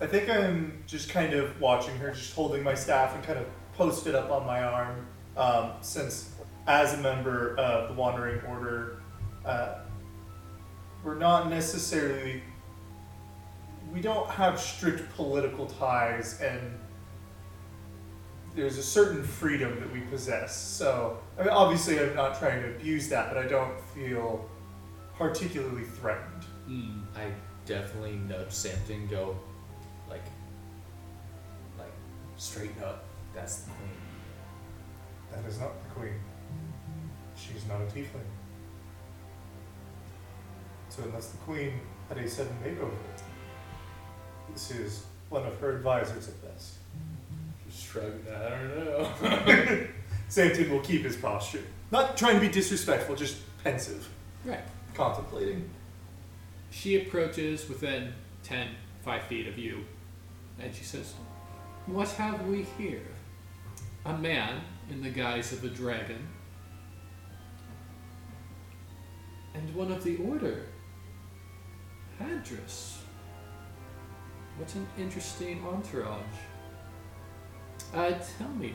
I think I'm just kind of watching her, just holding my staff and kind of posted up on my arm. Um, since, as a member of the Wandering Order, uh, we're not necessarily. We don't have strict political ties, and there's a certain freedom that we possess. So, I mean, obviously, I'm not trying to abuse that, but I don't feel particularly threatened. Mm. I definitely nudge Samton go, like, like, straighten up. That's the queen. That is not the queen. She's not a tiefling. So unless the queen had a sudden makeover, this is one of her advisors at best. Just shrugging. I don't know. Samton will keep his posture. Not trying to be disrespectful, just pensive, Right. contemplating. She approaches within 10, 5 feet of you, and she says, What have we here? A man in the guise of a dragon, and one of the order. Hadris. What an interesting entourage. Uh, tell me,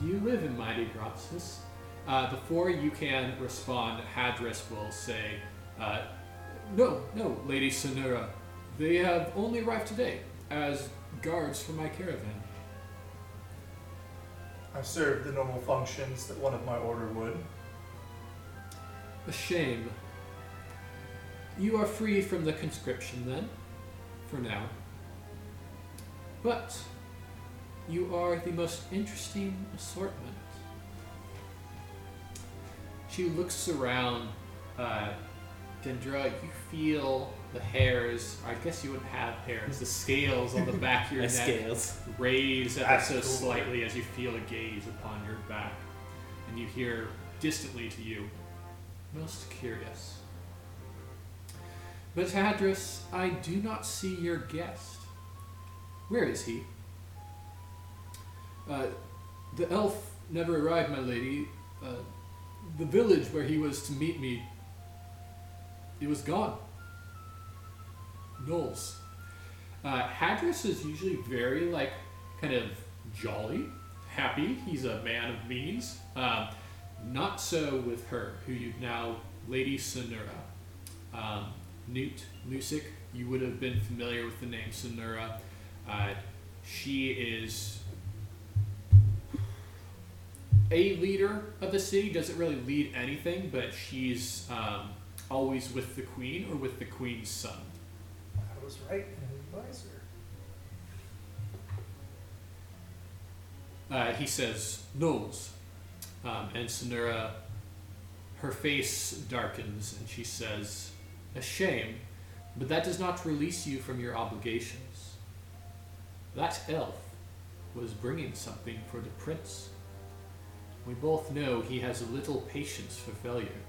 do you live in Mighty Grotstis? Uh, before you can respond, Hadris will say, uh, no, no, Lady Sonura. They have only arrived today as guards for my caravan. I serve the normal functions that one of my order would. A shame. You are free from the conscription then, for now. But you are the most interesting assortment. She looks around. Uh, Dendroa, you feel the hairs. I guess you wouldn't have hairs. The scales on the back of your neck scales. raise ever That's so cool. slightly as you feel a gaze upon your back, and you hear distantly to you, most curious. But Hadris, I do not see your guest. Where is he? Uh, the elf never arrived, my lady. Uh, the village where he was to meet me, it was gone. Gnolls. Uh, Hadris is usually very like kind of jolly, happy. He's a man of means. Um, not so with her, who you've now Lady Sonura. Um, Newt Lusick, you would have been familiar with the name Sonura. Uh, she is a leader of the city, doesn't really lead anything, but she's um, always with the queen or with the queen's son. Was right, an advisor. Uh, he says, Gnolls. Um, and Sonura, her face darkens and she says, A shame, but that does not release you from your obligations. That elf was bringing something for the prince. We both know he has a little patience for failure.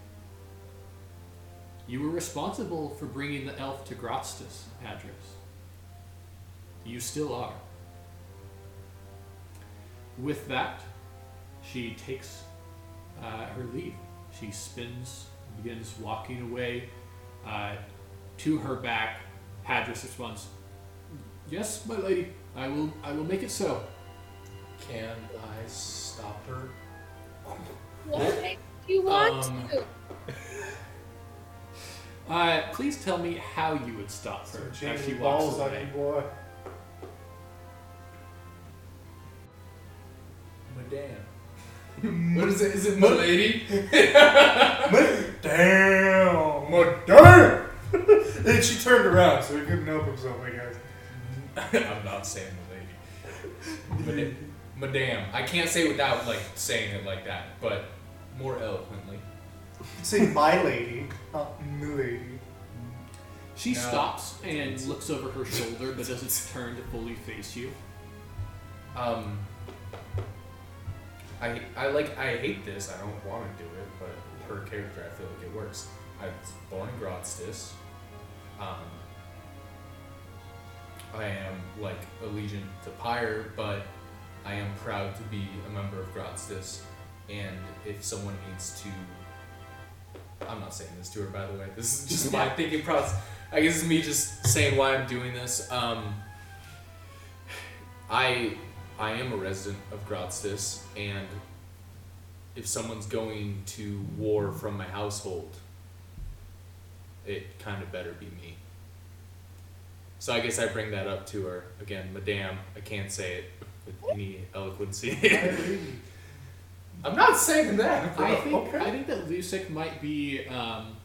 You were responsible for bringing the elf to Grotstis, Hadris. You still are. With that, she takes uh, her leave. She spins, begins walking away. Uh, to her back, Hadris responds, "Yes, my lady. I will. I will make it so." Can I stop her? Why do you want Um, to? Uh, please tell me how you would stop her Some as she jangly walks balls on away. you, boy. Madame. what is it? Is it milady? Damn! Damn! and she turned around, so he couldn't help himself, I guess. I'm not saying milady. Madame. Madame. I can't say it without like saying it like that, but more eloquently. Say my lady, not milady. She No. stops and looks over her shoulder, but doesn't turn to fully face you. Um, I I like I hate this. I don't want to do it, but her character, I feel like it works. I was born in Grotstis. Um, I am like allegiant to Pyre, but I am proud to be a member of Grotstis. And if someone needs to, I'm not saying this to her, by the way. This is just my thinking process. I guess it's me just saying why I'm doing this. Um, I I am a resident of Grotstis, and if someone's going to war from my household, it kind of better be me. So I guess I bring that up to her again, Madame. I can't say it with any eloquency. My lady. I'm not saying that. I think okay. I think that Lusick might be um,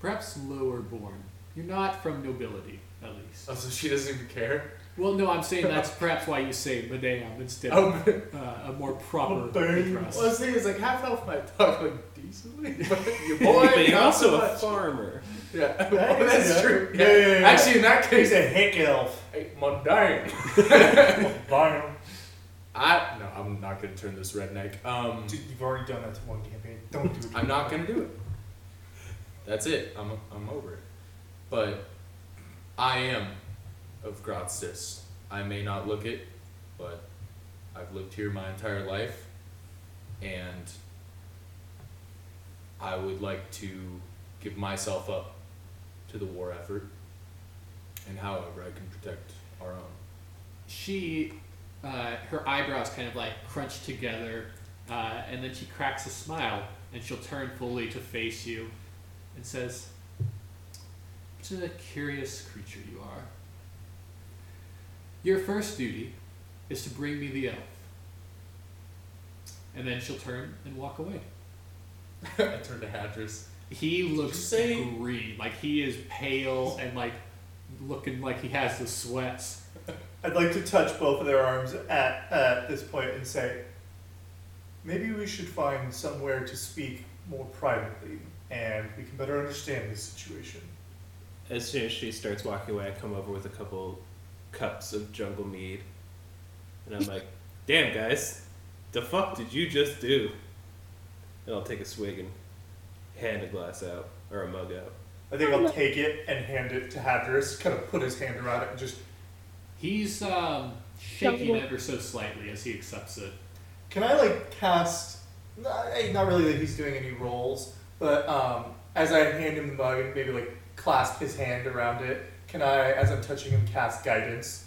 perhaps lower born. You're not from nobility, at least. Oh, so she doesn't even care. Well, no, I'm saying that's perhaps why you say Madame instead Oh, of uh, a more proper Madame. address. Well, the thing is, like half an elf might talk like decently, but your boy, but you're also a much. farmer. Yeah, Yeah, oh, that's yeah. true. Yeah, yeah, yeah. Actually, in that He's case, a hick elf. hey, Madame. Damn. I no, I'm not gonna turn this redneck. Um, Dude, you've already done that to one campaign. Don't do it. I'm not gonna do it. That's it. I'm I'm over it. But I am of Grotstis. I may not look it, but I've lived here my entire life, and I would like to give myself up to the war effort, and however I can protect our own. she, uh, her eyebrows kind of like crunch together, uh, and then she cracks a smile, and she'll turn fully to face you, and says, "What a curious creature you are. Your first duty is to bring me the elf." And then she'll turn and walk away. I turn to Hadris. He looks say- green, like he is pale and like looking like he has the sweats. I'd like to touch both of their arms at, at this point and say, maybe we should find somewhere to speak more privately and we can better understand this situation. As soon as she starts walking away, I come over with a couple cups of jungle mead. And I'm like, damn, guys, the fuck did you just do? And I'll take a swig and hand a glass out, or a mug out. I think I'll take it and hand it to Hadris, kind of put his hand around it and just, He's um, shaking Jungle. ever so slightly as he accepts it. can I like cast, not, not really that he's doing any rolls, but um, as I hand him the mug and maybe like clasp his hand around it, can I, as I'm touching him, cast guidance?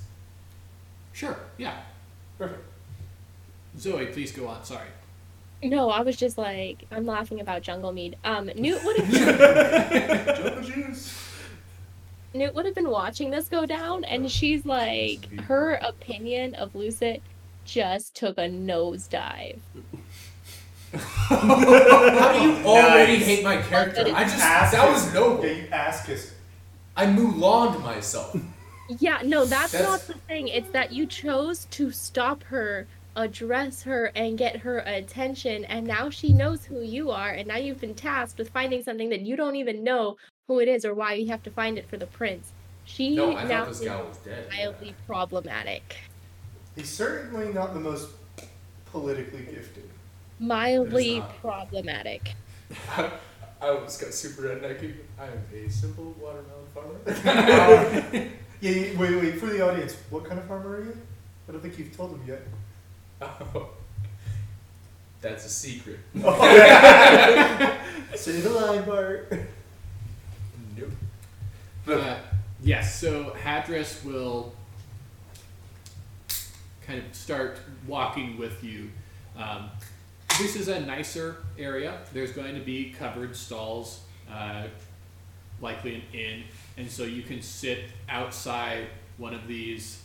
Sure. Yeah. Perfect. Zoe, please go on. Sorry. No, I was just like, I'm laughing about jungle mead. Um, Newt would have Jungle juice. Newt would have been watching this go down, and she's like, her opinion of Lucet just took a nosedive. How do you already Nice. hate my character? I just Ask that him. was noble. Yeah, you ask his. I Mulaned myself. Yeah, no, that's, That's- not the thing. It's that you chose to stop her, address her, and get her attention, and now she knows who you are, and now you've been tasked with finding something that you don't even know who it is or why you have to find it for the prince. She No, I now thought this is guy was dead. mildly problematic. He's certainly not the most politically gifted. Mildly problematic. I almost got super rednecky. I am a simple watermelon farmer. Um, yeah, yeah, wait, wait, for the audience, what kind of farmer are you? I don't think you've told them yet. Oh, that's a secret. Say the line, Bart. Nope. Uh, yes, so Hadris will kind of start walking with you. Um, this is a nicer area. There's going to be covered stalls, uh, likely an inn, and so you can sit outside one of these,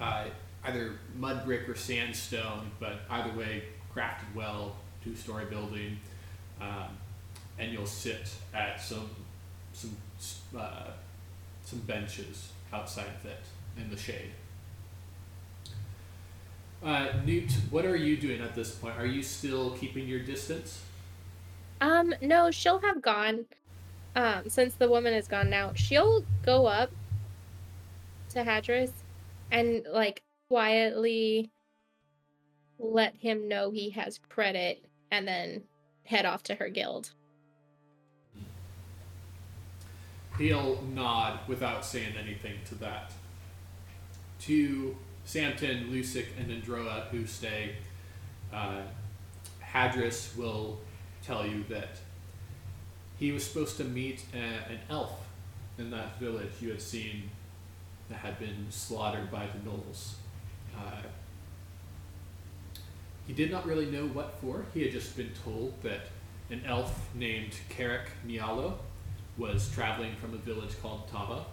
uh, either mud brick or sandstone, but either way, crafted well, two-story building, um, and you'll sit at some some uh, some benches outside of it in the shade. Uh, Newt, what are you doing at this point? Are you still keeping your distance? Um, no, she'll have gone. Um, since the woman is gone now, she'll go up to Hadris and like quietly let him know he has credit and then head off to her guild. He'll nod without saying anything to that. To Samton, Lucic, and Androa, who stay, uh, Hadris will tell you that he was supposed to meet a, an elf in that village you had seen that had been slaughtered by the gnolls. Uh, he did not really know what for. He had just been told that an elf named Carrick Mialo was traveling from a village called Tava,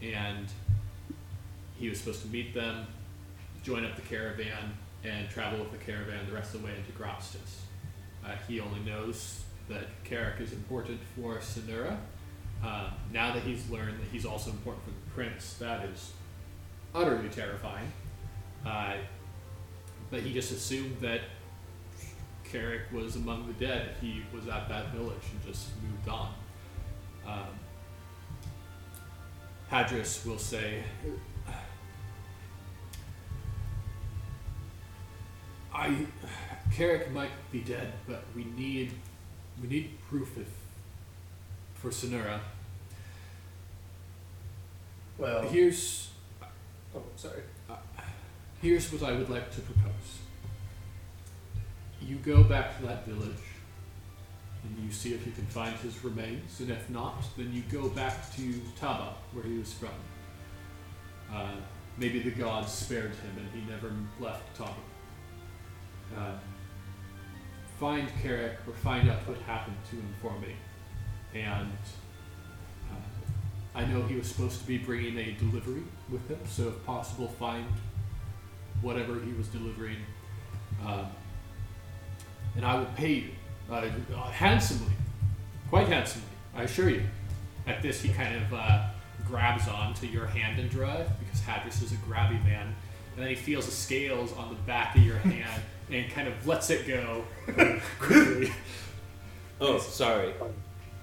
and he was supposed to meet them, join up the caravan, and travel with the caravan the rest of the way into Grotstis. Uh, he only knows that Carrick is important for Sonura. Uh, now that he's learned that he's also important for the prince, that is utterly terrifying. Uh, but he just assumed that Carrick was among the dead. He was at that village and just moved on. Um, Hadris will say, "I, Carrick might be dead, but we need, we need proof if, for Sonura. Well, Here's, oh, sorry. Here's what I would like to propose. You go back to that village, and you see if you can find his remains, and if not, then you go back to Taba, where he was from. Uh, maybe the gods spared him, and he never left Taba. Uh, find Carrick, or find out what happened to him for me, and uh, I know he was supposed to be bringing a delivery with him, so if possible, find whatever he was delivering, um, and I will pay you uh, uh, handsomely, quite handsomely, I assure you. At this, he kind of uh, grabs onto your hand and drive because Hadris is a grabby man, and then he feels the scales on the back of your hand and kind of lets it go quickly. Oh, sorry.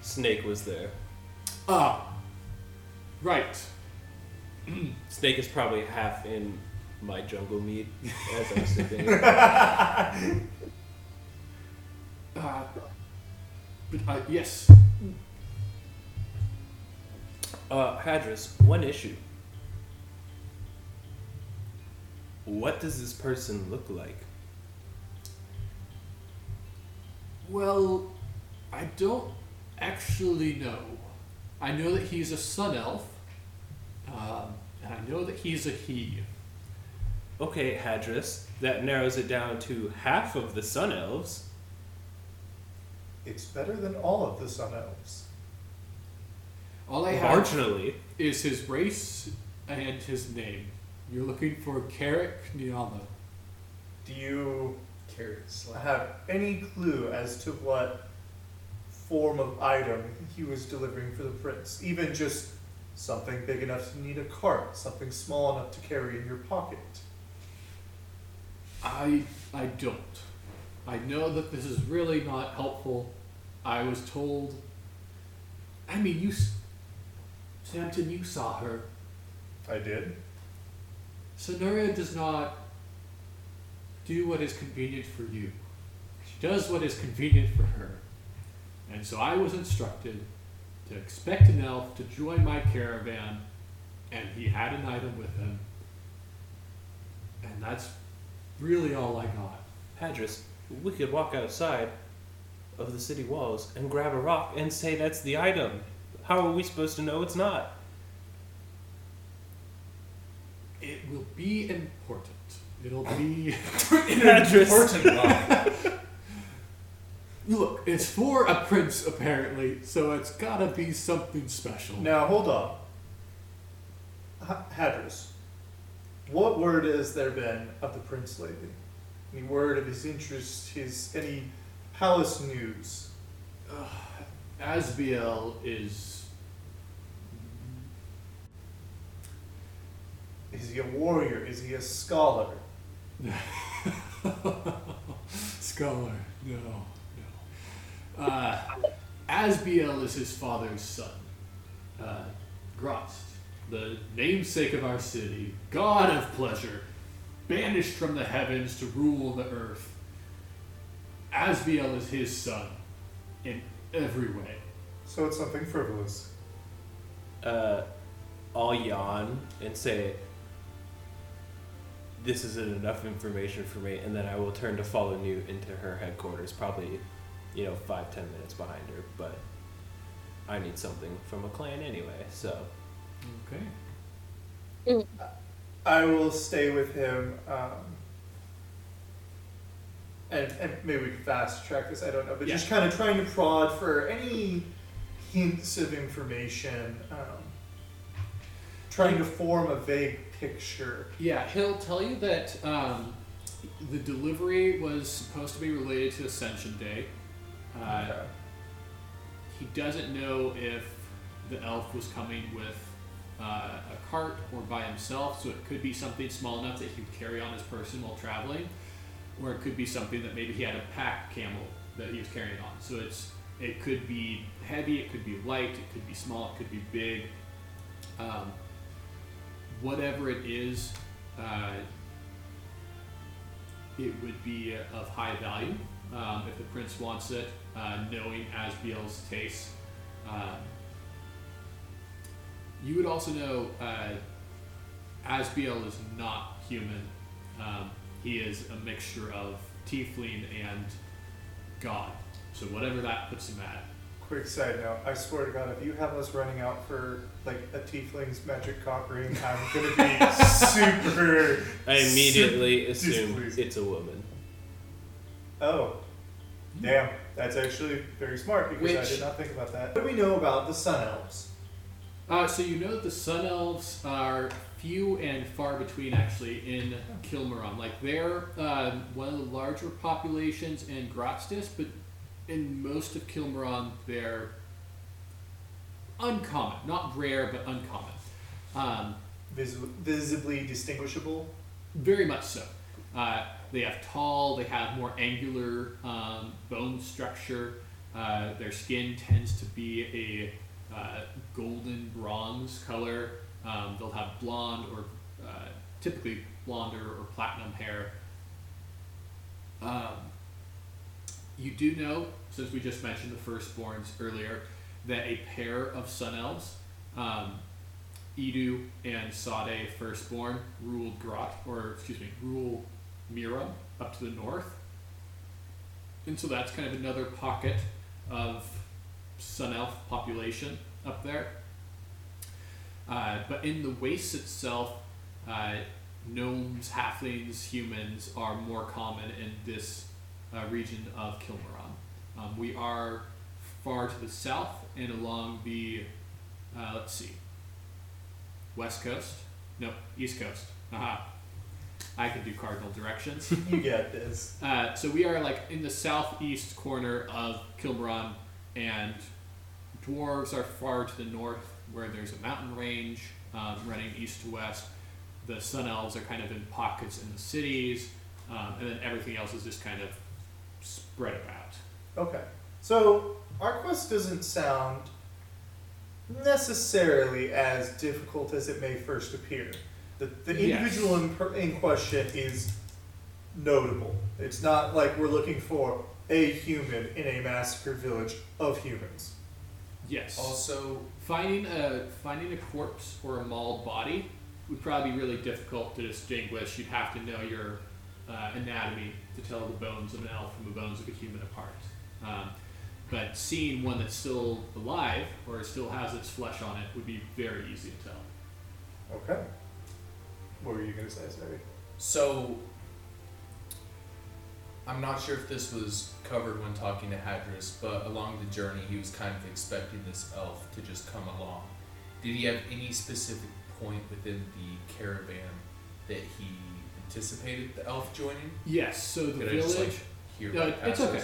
Snake was there. Ah, right. Snake is probably half in my jungle meat as I'm sipping. Uh, but uh, yes, Uh, Hadris, one issue. What does this person look like? Well, I don't actually know. I know that he's a sun elf, Um, and I know that he's a he. Okay, Hadris, that narrows it down to half of the Sun Elves. It's better than all of the Sun Elves. All I have Marginally. is his race and his name. You're looking for Carrick Niala. Do you Carrot have any clue as to what form of item he was delivering for the prince? Even just something big enough to need a cart, something small enough to carry in your pocket. I I don't. I know that this is really not helpful. I was told. I mean, you, s- Samton, you saw her. I did. Sonura does not do what is convenient for you. She does what is convenient for her. And so I was instructed to expect an elf to join my caravan, and he had an item with him. And that's really all I got. Hadris, we could walk outside of the city walls and grab a rock and say that's the item. How are we supposed to know it's not? It will be important. It'll be. Hadris. Important rock. Look, it's for a prince, apparently, so it's gotta be something special. Now hold on. H- Hadris, what word has there been of the prince lately? Any word of his interest, his any palace news? Asbiel is. Is he a warrior? Is he a scholar? Scholar. No, no. Uh, Asbiel is his father's son. Uh, the namesake of our city, god of pleasure, banished from the heavens to rule the earth. Asbiel is his son in every way. So it's something frivolous. Uh, I'll yawn and say, this isn't enough information for me, and then I will turn to follow Newt into her headquarters, probably, you know, five, ten minutes behind her, but I need something from a clan anyway, so. Okay. I will stay with him. Um, and, and maybe we can fast track this, I don't know. But just kind of trying to prod for any hints of information. Um, trying to form a vague picture. Yeah, he'll tell you that um, the delivery was supposed to be related to Ascension Day. Uh, Okay. He doesn't know if the elf was coming with uh, a cart or by himself, so it could be something small enough that he could carry on his person while traveling, or it could be something that maybe he had a pack camel that he was carrying on. So it's it could be heavy, it could be light, it could be small, it could be big. Um, whatever it is, uh, it would be of high value um, if the prince wants it, uh, knowing Asbiel's taste. Um, you would also know uh, Asbiel is not human. Um, he is a mixture of tiefling and god. So whatever that puts him at. Quick side note: I swear to God, if you have us running out for like a tiefling's magic cock ring, I'm gonna be super. I immediately super assume displeased. it's a woman. Oh, damn! That's actually very smart because I did not think about that. What do we know about the Sun Elves? Uh, so you know the Sun Elves are few and far between actually in Kilmaron. Like they're um, one of the larger populations in Grotstis, but in most of Kilmaron they're uncommon. Not rare, but uncommon. Um, Vis- visibly distinguishable. very much so. Uh, they have tall, they have more angular um, bone structure. Uh, their skin tends to be a uh, golden bronze color. Um, they'll have blonde or uh, typically blonde or, platinum hair. Um, you do know, since we just mentioned the firstborns earlier, that a pair of sun elves, um, Edu and Sade firstborn, ruled Grot, or excuse me, rule Mira up to the north. And so that's kind of another pocket of Sun Elf population up there. Uh, but in the wastes itself, uh, gnomes, halflings, humans are more common in this uh, region of Kilmaron. Um, we are far to the south and along the, uh, let's see, west coast? No, east coast. Aha. I can do cardinal directions. You get this. Uh, so we are like in the southeast corner of Kilmaron, and dwarves are far to the north, where there's a mountain range um, running east to west. The sun elves are kind of in pockets in the cities, um, and then everything else is just kind of spread about. Okay. So our quest doesn't sound necessarily as difficult as it may first appear. The, the Yes. individual in, per- in question is notable. It's not like we're looking for a human in a massacre village of humans. Yes. Also, Finding a finding a corpse or a mauled body would probably be really difficult to distinguish. You'd have to know your uh, anatomy to tell the bones of an elf from the bones of a human apart. Um, but seeing one that's still alive or still has its flesh on it would be very easy to tell. Okay. What were you gonna say, sorry? so I'm not sure if this was covered when talking to Hadris, but along the journey, he was kind of expecting this elf to just come along. Did he have any specific point within the caravan that he anticipated the elf joining? Yes. So the Could I village. just like hear No, it's okay.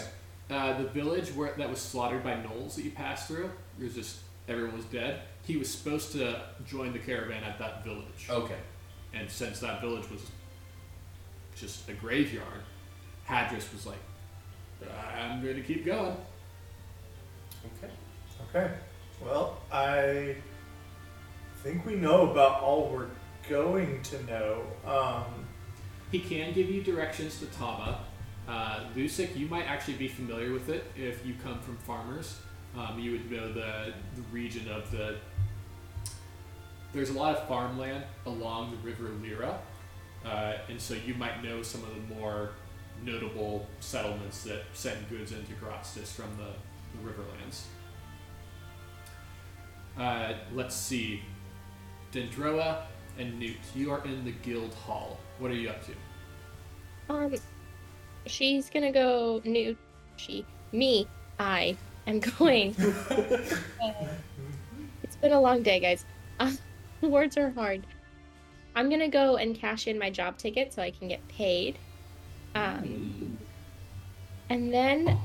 Uh, the village where that was slaughtered by gnolls that you passed through, it was just everyone was dead. He was supposed to join the caravan at that village, Okay. and since that village was just a graveyard, Hadris was like, "I'm going to keep going." Okay. Okay. Well, I think we know about all we're going to know. Um, He can give you directions to Tama. Uh, Lusic, you might actually be familiar with it if you come from farmers. Um, you would know the, the region of the. There's a lot of farmland along the River Lyra, uh, and so you might know some of the more notable settlements that send goods into Grotstis from the, the Riverlands. Uh, let's see. Dendroa and Newt, you are in the guild hall. What are you up to? Um, she's gonna go new. She, me, I am going. Uh, it's been a long day, guys. Uh, words are hard. I'm gonna go and cash in my job ticket so I can get paid. Um, and then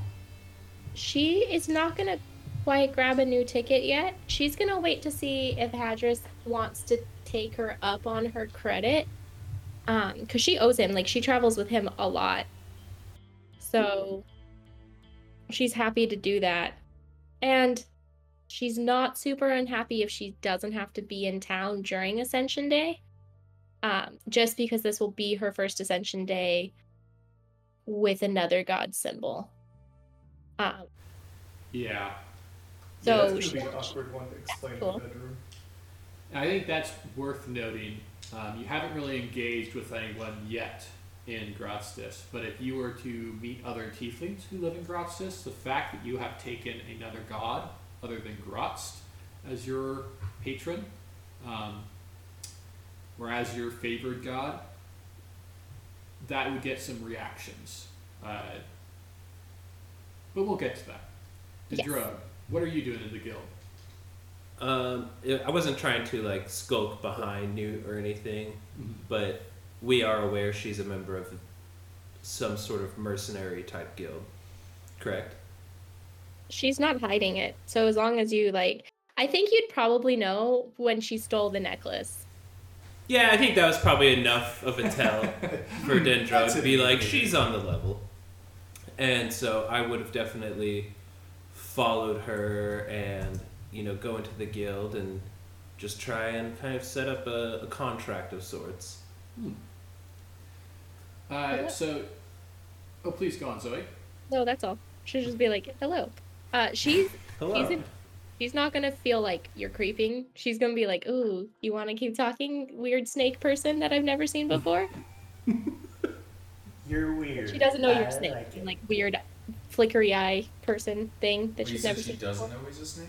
she is not gonna quite grab a new ticket yet. She's gonna wait to see if Hadris wants to take her up on her credit um because she owes him. Like she travels with him a lot. So she's happy to do that. And she's not super unhappy if she doesn't have to be in town during ascension day um just because this will be her first ascension day with another god symbol um Yeah, so that's gonna be an awkward one to explain Cool. in the bedroom. I think that's worth noting. Um, you haven't really engaged with anyone yet in Grotstis, but if you were to meet other tieflings who live in Grotstis, the fact that you have taken another god other than Grotst as your patron, um, or as your favored god, that would get some reactions. Uh, but we'll get to that. Yes. drug. what are you doing in the guild? Um, I wasn't trying to like skulk behind Newt or anything, but we are aware she's a member of some sort of mercenary type guild. Correct? she's not hiding it so as long as you like i think you'd probably know when she stole the necklace Yeah, I think that was probably enough of a tell for Dendro to be like, she's on the level. And so I would have definitely followed her and, you know, go into the guild and just try and kind of set up a, a contract of sorts. Uh, so, oh, please go on, Zoe. no that's all she'll just be like hello uh she's Hello. She's not gonna feel like you're creeping. She's gonna be like, "Ooh, you want to keep talking, weird snake person that I've never seen before." You're weird. She doesn't know I you're a snake, like like weird, flickery eye person thing that Wait, she's so never she seen She doesn't before. know he's a snake?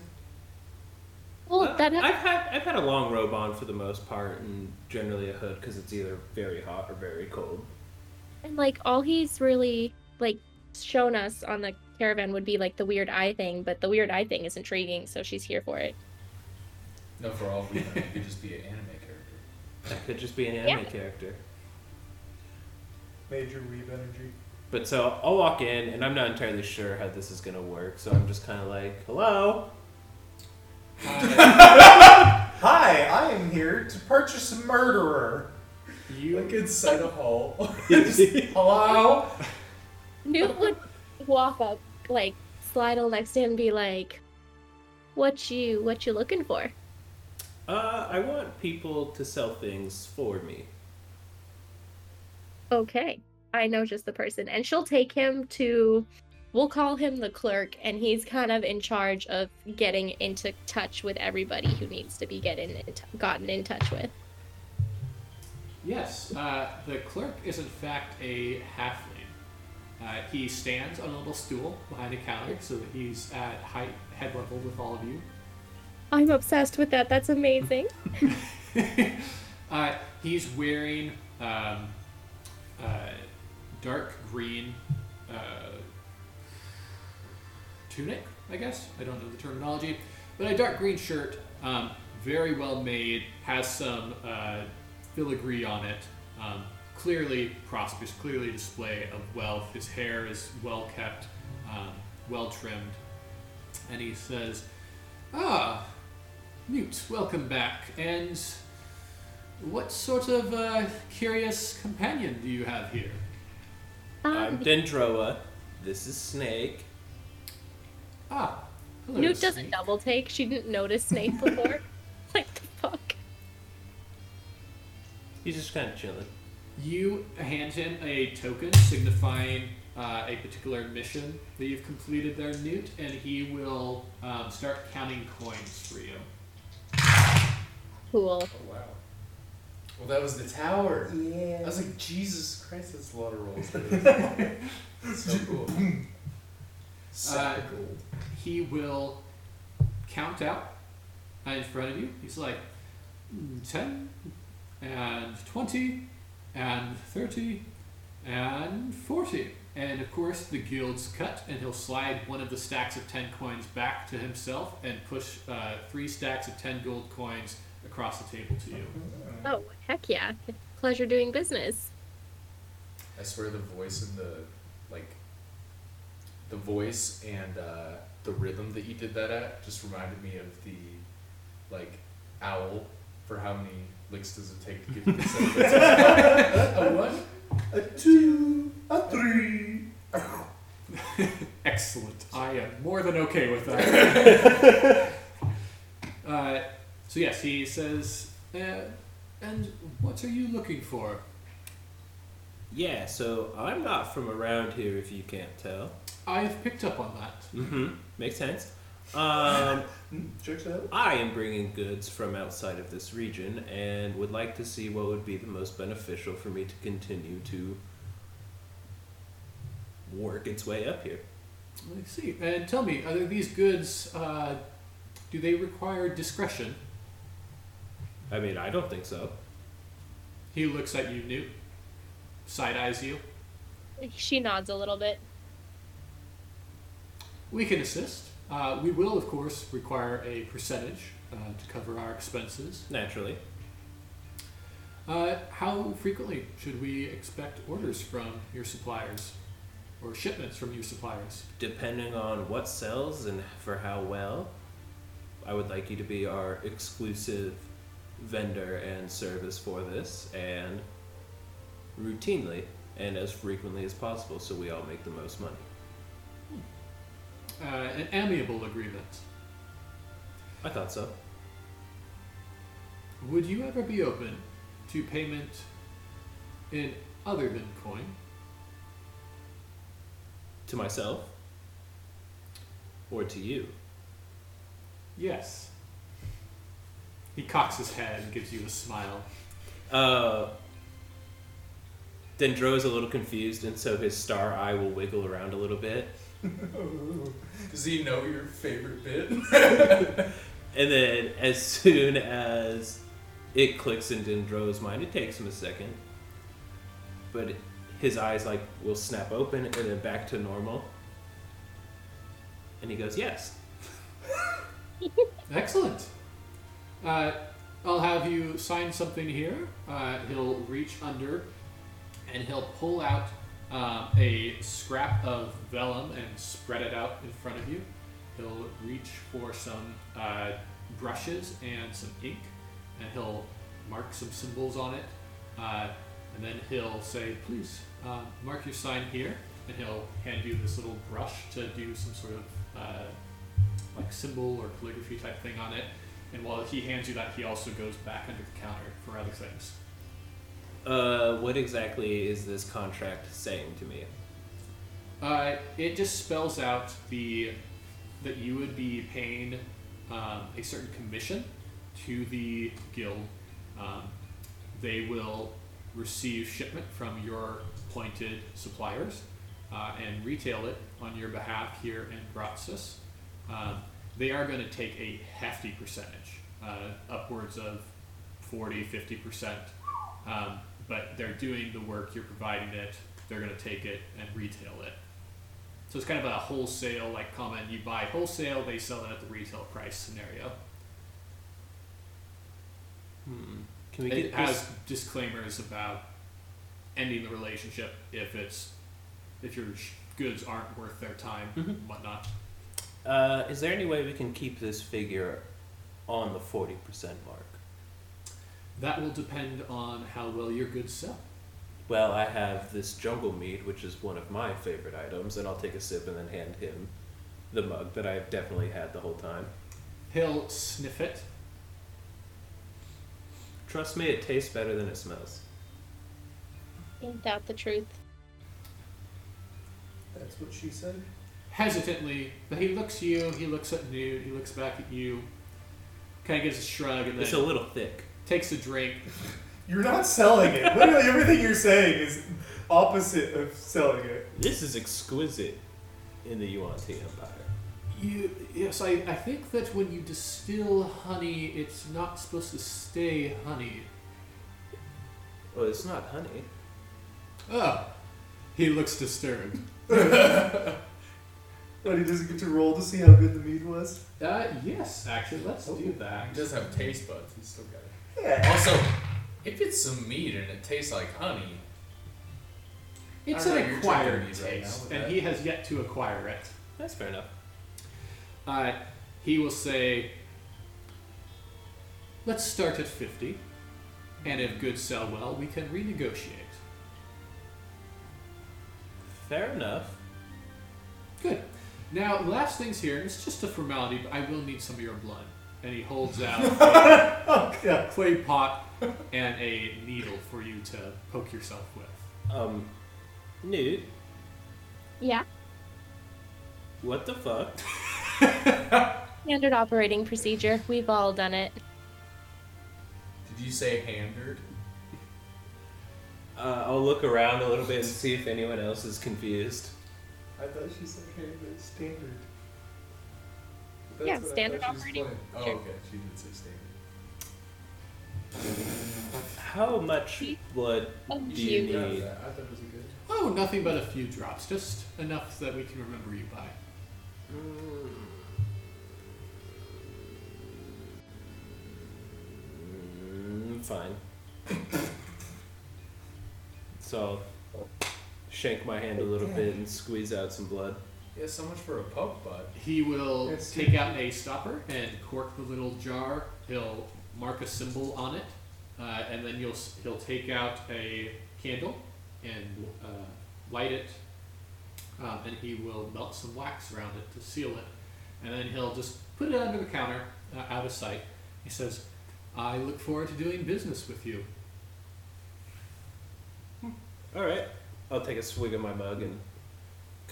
Well, Uh, that I've had I've had a long robe on for the most part, and generally a hood because it's either very hot or very cold. and like all he's really like shown us on the caravan would be like the weird eye thing, but the weird eye thing is intriguing, so she's here for it. No, for all we know, it could just be an anime character. That could just be an Yeah. anime character. Major weave energy. But so I'll walk in, and I'm not entirely sure how this is gonna work. So I'm just kind of like, "Hello." Uh, Hi, I am here to purchase a murderer. you Like inside a hall. Hello? Newt would walk up, like slidle next to him, and be like, "What you what you looking for?" Uh, I want people to sell things for me. Okay, I know just the person, and she'll take him to. We'll call him the clerk, and he's kind of in charge of getting into touch with everybody who needs to be getting in t- gotten in touch with. Yes, uh, the clerk is in fact a halfling. Uh, he stands on a little stool behind a counter so that he's at height, head level with all of you. I'm obsessed with that. That's amazing. uh, he's wearing um, uh, dark green uh, tunic, I guess. I don't know the terminology, but a dark green shirt, um, very well made, has some uh, filigree on it. Um, clearly prosperous, clearly a display of wealth. His hair is well kept, um, well trimmed, and he says, "Ah, Newt, welcome back. And what sort of uh, curious companion do you have here? I'm Um, Dendroa. This is Snake. Ah, hello. Newt doesn't double take. She didn't notice Snake before. like the fuck. He's just kind of chilling. You hand him a token signifying uh, a particular mission that you've completed there, Newt, and he will um, start counting coins for you. Cool. Oh, wow. Well, that was the tower. Yeah. I was like, Jesus Christ, that's a lot of rolls. so cool. Sack of gold. He will count out in front of you. He's like, "Mm, 10 and 20 and 30 and 40. And of course, the guild's cut, and he'll slide one of the stacks of 10 coins back to himself and push uh, three stacks of 10 gold coins across the table to you. Oh, heck yeah. Pleasure doing business. I swear the voice and the like the voice and uh, the rhythm that you did that at just reminded me of the like owl for how many licks does it take to get to the center a one? A two, a three. Excellent. I am more than okay with that. uh, so yes, he says, uh, and what are you looking for? Yeah, so I'm not from around here, if you can't tell. I've picked up on that. Mm-hmm. Makes sense. Um, Checks out. I am bringing goods from outside of this region and would like to see what would be the most beneficial for me to continue to work its way up here. I see. And tell me, are these goods? Uh, do they require discretion? I mean, I don't think so. He looks at you, Newt. Side eyes you. She nods a little bit. We can assist. Uh, we will, of course, require a percentage uh, to cover our expenses. Naturally. Uh, how frequently should we expect orders from your suppliers or shipments from your suppliers? Depending on what sells and for how well, I would like you to be our exclusive vendor and service for this, and routinely and as frequently as possible so we all make the most money. Uh, an amiable agreement. I thought so. Would you ever be open to payment in other than coin? To myself or to you? Yes. He cocks his head and gives you a smile. Uh, Dendroa is a little confused, and so his star eye will wiggle around a little bit. Does he know your favorite bit? And then as soon as it clicks into Dendroa's mind, it takes him a second. But his eyes like will snap open and then back to normal. And he goes, Yes. Excellent. Uh, I'll have you sign something here. Uh, he'll reach under and he'll pull out uh, a scrap of vellum and spread it out in front of you. He'll reach for some uh, brushes and some ink and he'll mark some symbols on it. Uh, and then he'll say, please uh, mark your sign here. And he'll hand you this little brush to do some sort of uh, like symbol or calligraphy type thing on it. And while he hands you that, he also goes back under the counter for other things. Uh, what exactly is this contract saying to me? Uh, it just spells out the that you would be paying um, a certain commission to the guild. Um, they will receive shipment from your appointed suppliers uh, and retail it on your behalf here in Grotstis. Um, they are going to take a hefty percentage, uh, upwards of 40, 50%. Um, but they're doing the work, you're providing it, they're going to take it and retail it. So it's kind of a wholesale, like comment, you buy wholesale, they sell it at the retail price scenario. Hmm. Can we It get has this? disclaimers about ending the relationship if it's if your goods aren't worth their time, Mhm. and whatnot. Uh, is there any way we can keep this figure on the 40% mark? That will depend on how well your goods sell. Well, I have this jungle meat, which is one of my favorite items, and I'll take a sip and then hand him the mug that I've definitely had the whole time. He'll sniff it. Trust me, it tastes better than it smells. Ain't that the truth. That's what she said. hesitantly, but he looks at you, he looks at Newt, he looks back at you, kind of gives a shrug, and then. It's a little thick. Takes a drink. You're not selling it. Literally everything you're saying is opposite of selling it. This is exquisite in the Yuan-Ti Empire. You, yes, I, I think that when you distill honey, it's not supposed to stay honey. Well, it's not honey. Oh, he looks disturbed. But he doesn't get to roll to see how good the meat was. Uh, yes, actually, let's do that. He does have taste buds. He's still got it. Yeah. Also, if it's some meat and it tastes like honey, It's an know, acquired triggering me right now taste, and that. he has yet to acquire it. That's fair enough. Uh, he will say, let's start at 50, and if goods sell well, we can renegotiate. Fair enough. Good. Now, last things here. It's just a formality, but I will need some of your blood. And he holds out Oh, yeah. a clay pot and a needle for you to poke yourself with. Um, Newt, Yeah. what the fuck? Standard operating procedure. We've all done it. did you say handered? Uh, I'll look around a little bit and see if anyone else is confused. I thought she said hey, but standard. Yeah, standard thought she was operating. playing. Oh, Sure. okay. She did say standard. How much blood Oh, do you you. Yeah, need? I thought it was a good. Oh, nothing but a few drops, just enough that we can remember you by. Mm, fine. so I'll shank my hand a little bit and squeeze out some blood. Yeah, so much for a poke butt. He will Yes. take out a stopper and cork the little jar. He'll mark a symbol on it, uh, and then you'll he'll take out a candle and uh, light it, um, and he will melt some wax around it to seal it, and then he'll just put it under the counter, uh, out of sight. He says, "I look forward to doing business with you." All right. I'll take a swig of my mug and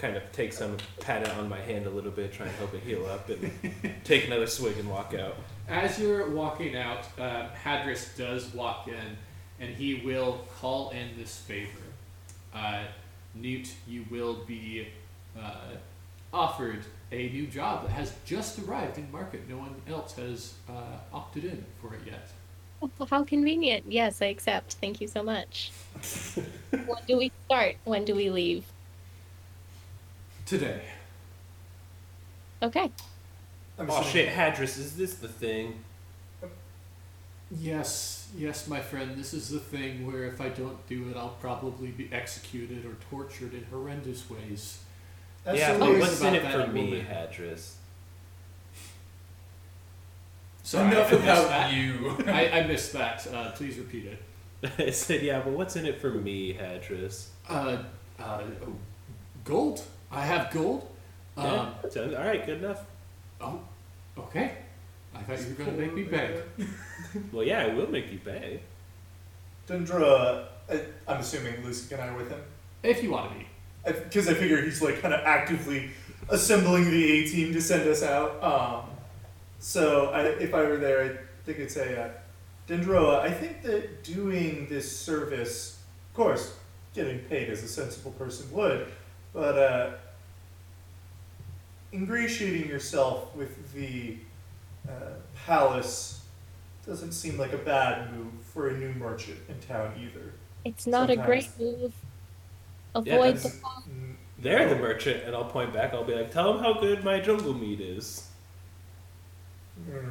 kind of take some, pat it on my hand a little bit, try and help it heal up, and take another swig and walk out. As you're walking out, uh, Hadris does walk in, and he will call in this favor. Uh, Newt, you will be uh, offered a new job that has just arrived in market. No one else has uh, opted in for it yet. How convenient. Yes, I accept. Thank you so much. when do we start? When do we leave? Today. Okay. I'm Oh shit, Hadris, is this the thing? Yes, yes, my friend, this is the thing where if I don't do it, I'll probably be executed or tortured in horrendous ways. That's yeah, the but way- what's in it for that me, woman. Hadris? Sorry, Enough I missed about that. you. I, I missed that. Uh, please repeat it. I said, yeah, but what's in it for me, Hadris? Uh, uh, oh, gold? I have gold? Yeah, Um, all right, good enough. oh, okay. I thought you were going to make me pay. Well, yeah, I will make you pay. Dendroa, I, I'm assuming Lucy and I are with him. If you want to be. Because I, figure he's like kind of actively assembling the A team to send us out. Um, so I, if I were there, I think I'd say, uh, Dendroa, I think that doing this service, of course, getting paid as a sensible person would, but uh, ingratiating yourself with the uh, palace doesn't seem like a bad move for a new merchant in town either. It's not a great move. Avoid that's- the Mm, They're the merchant, and I'll point back. I'll be like, tell them how good my jungle meat is. Mm.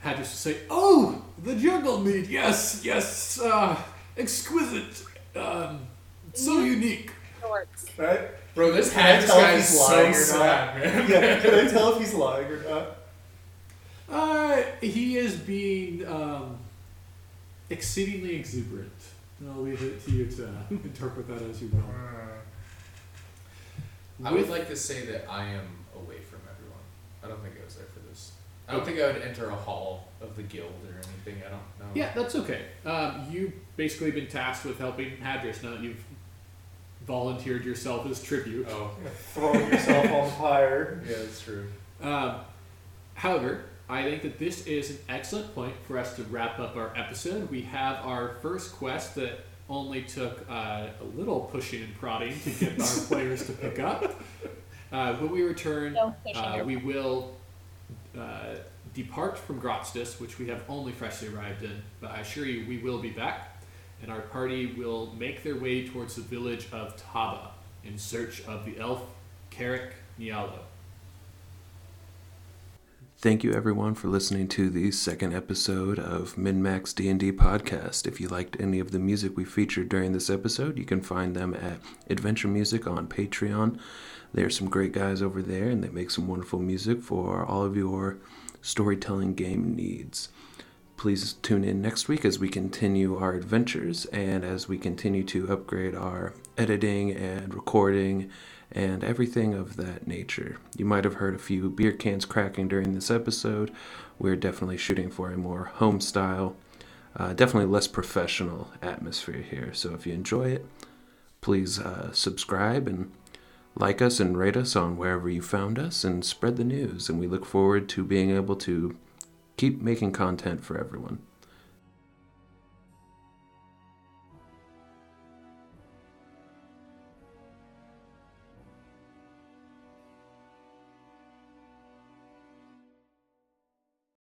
Had to say, oh, the jungle meat. Yes, yes. Uh, exquisite. Um, so unique. shorts. Right? Bro, this Can hat tell if guy he's is lying so or not? sad, man. yeah, can I tell if he's lying or not? Uh, he is being um, exceedingly exuberant. I'll leave it to you to interpret that as you will. I would like to say that I am away from everyone. I don't think I was there for this. I don't think I would enter a hall of the guild or anything. I don't know. Yeah, that's okay. Um, you've basically been tasked with helping Hadris now that you've volunteered yourself as tribute. Oh, Throwing yourself on fire. yeah, that's true. Um, however, I think that this is an excellent point for us to wrap up our episode. We have our first quest that only took uh, a little pushing and prodding to get our players to pick up. Uh, when we return, No pushing uh, or- we will uh, depart from Grotstis, which we have only freshly arrived in, but I assure you we will be back. And our party will make their way towards the village of Taba in search of the elf Carrick Nialo. Thank you everyone for listening to the second episode of MinMax D&D podcast. If you liked any of the music we featured during this episode, you can find them at Adventure Music on Patreon. There's some great guys over there and they make some wonderful music for all of your storytelling game needs. Please tune in next week as we continue our adventures and as we continue to upgrade our editing and recording and everything of that nature. You might have heard a few beer cans cracking during this episode. We're definitely shooting for a more home style, uh, definitely less professional atmosphere here. So if you enjoy it, please uh, subscribe and like us and rate us on wherever you found us and spread the news. And we look forward to being able to keep making content for everyone.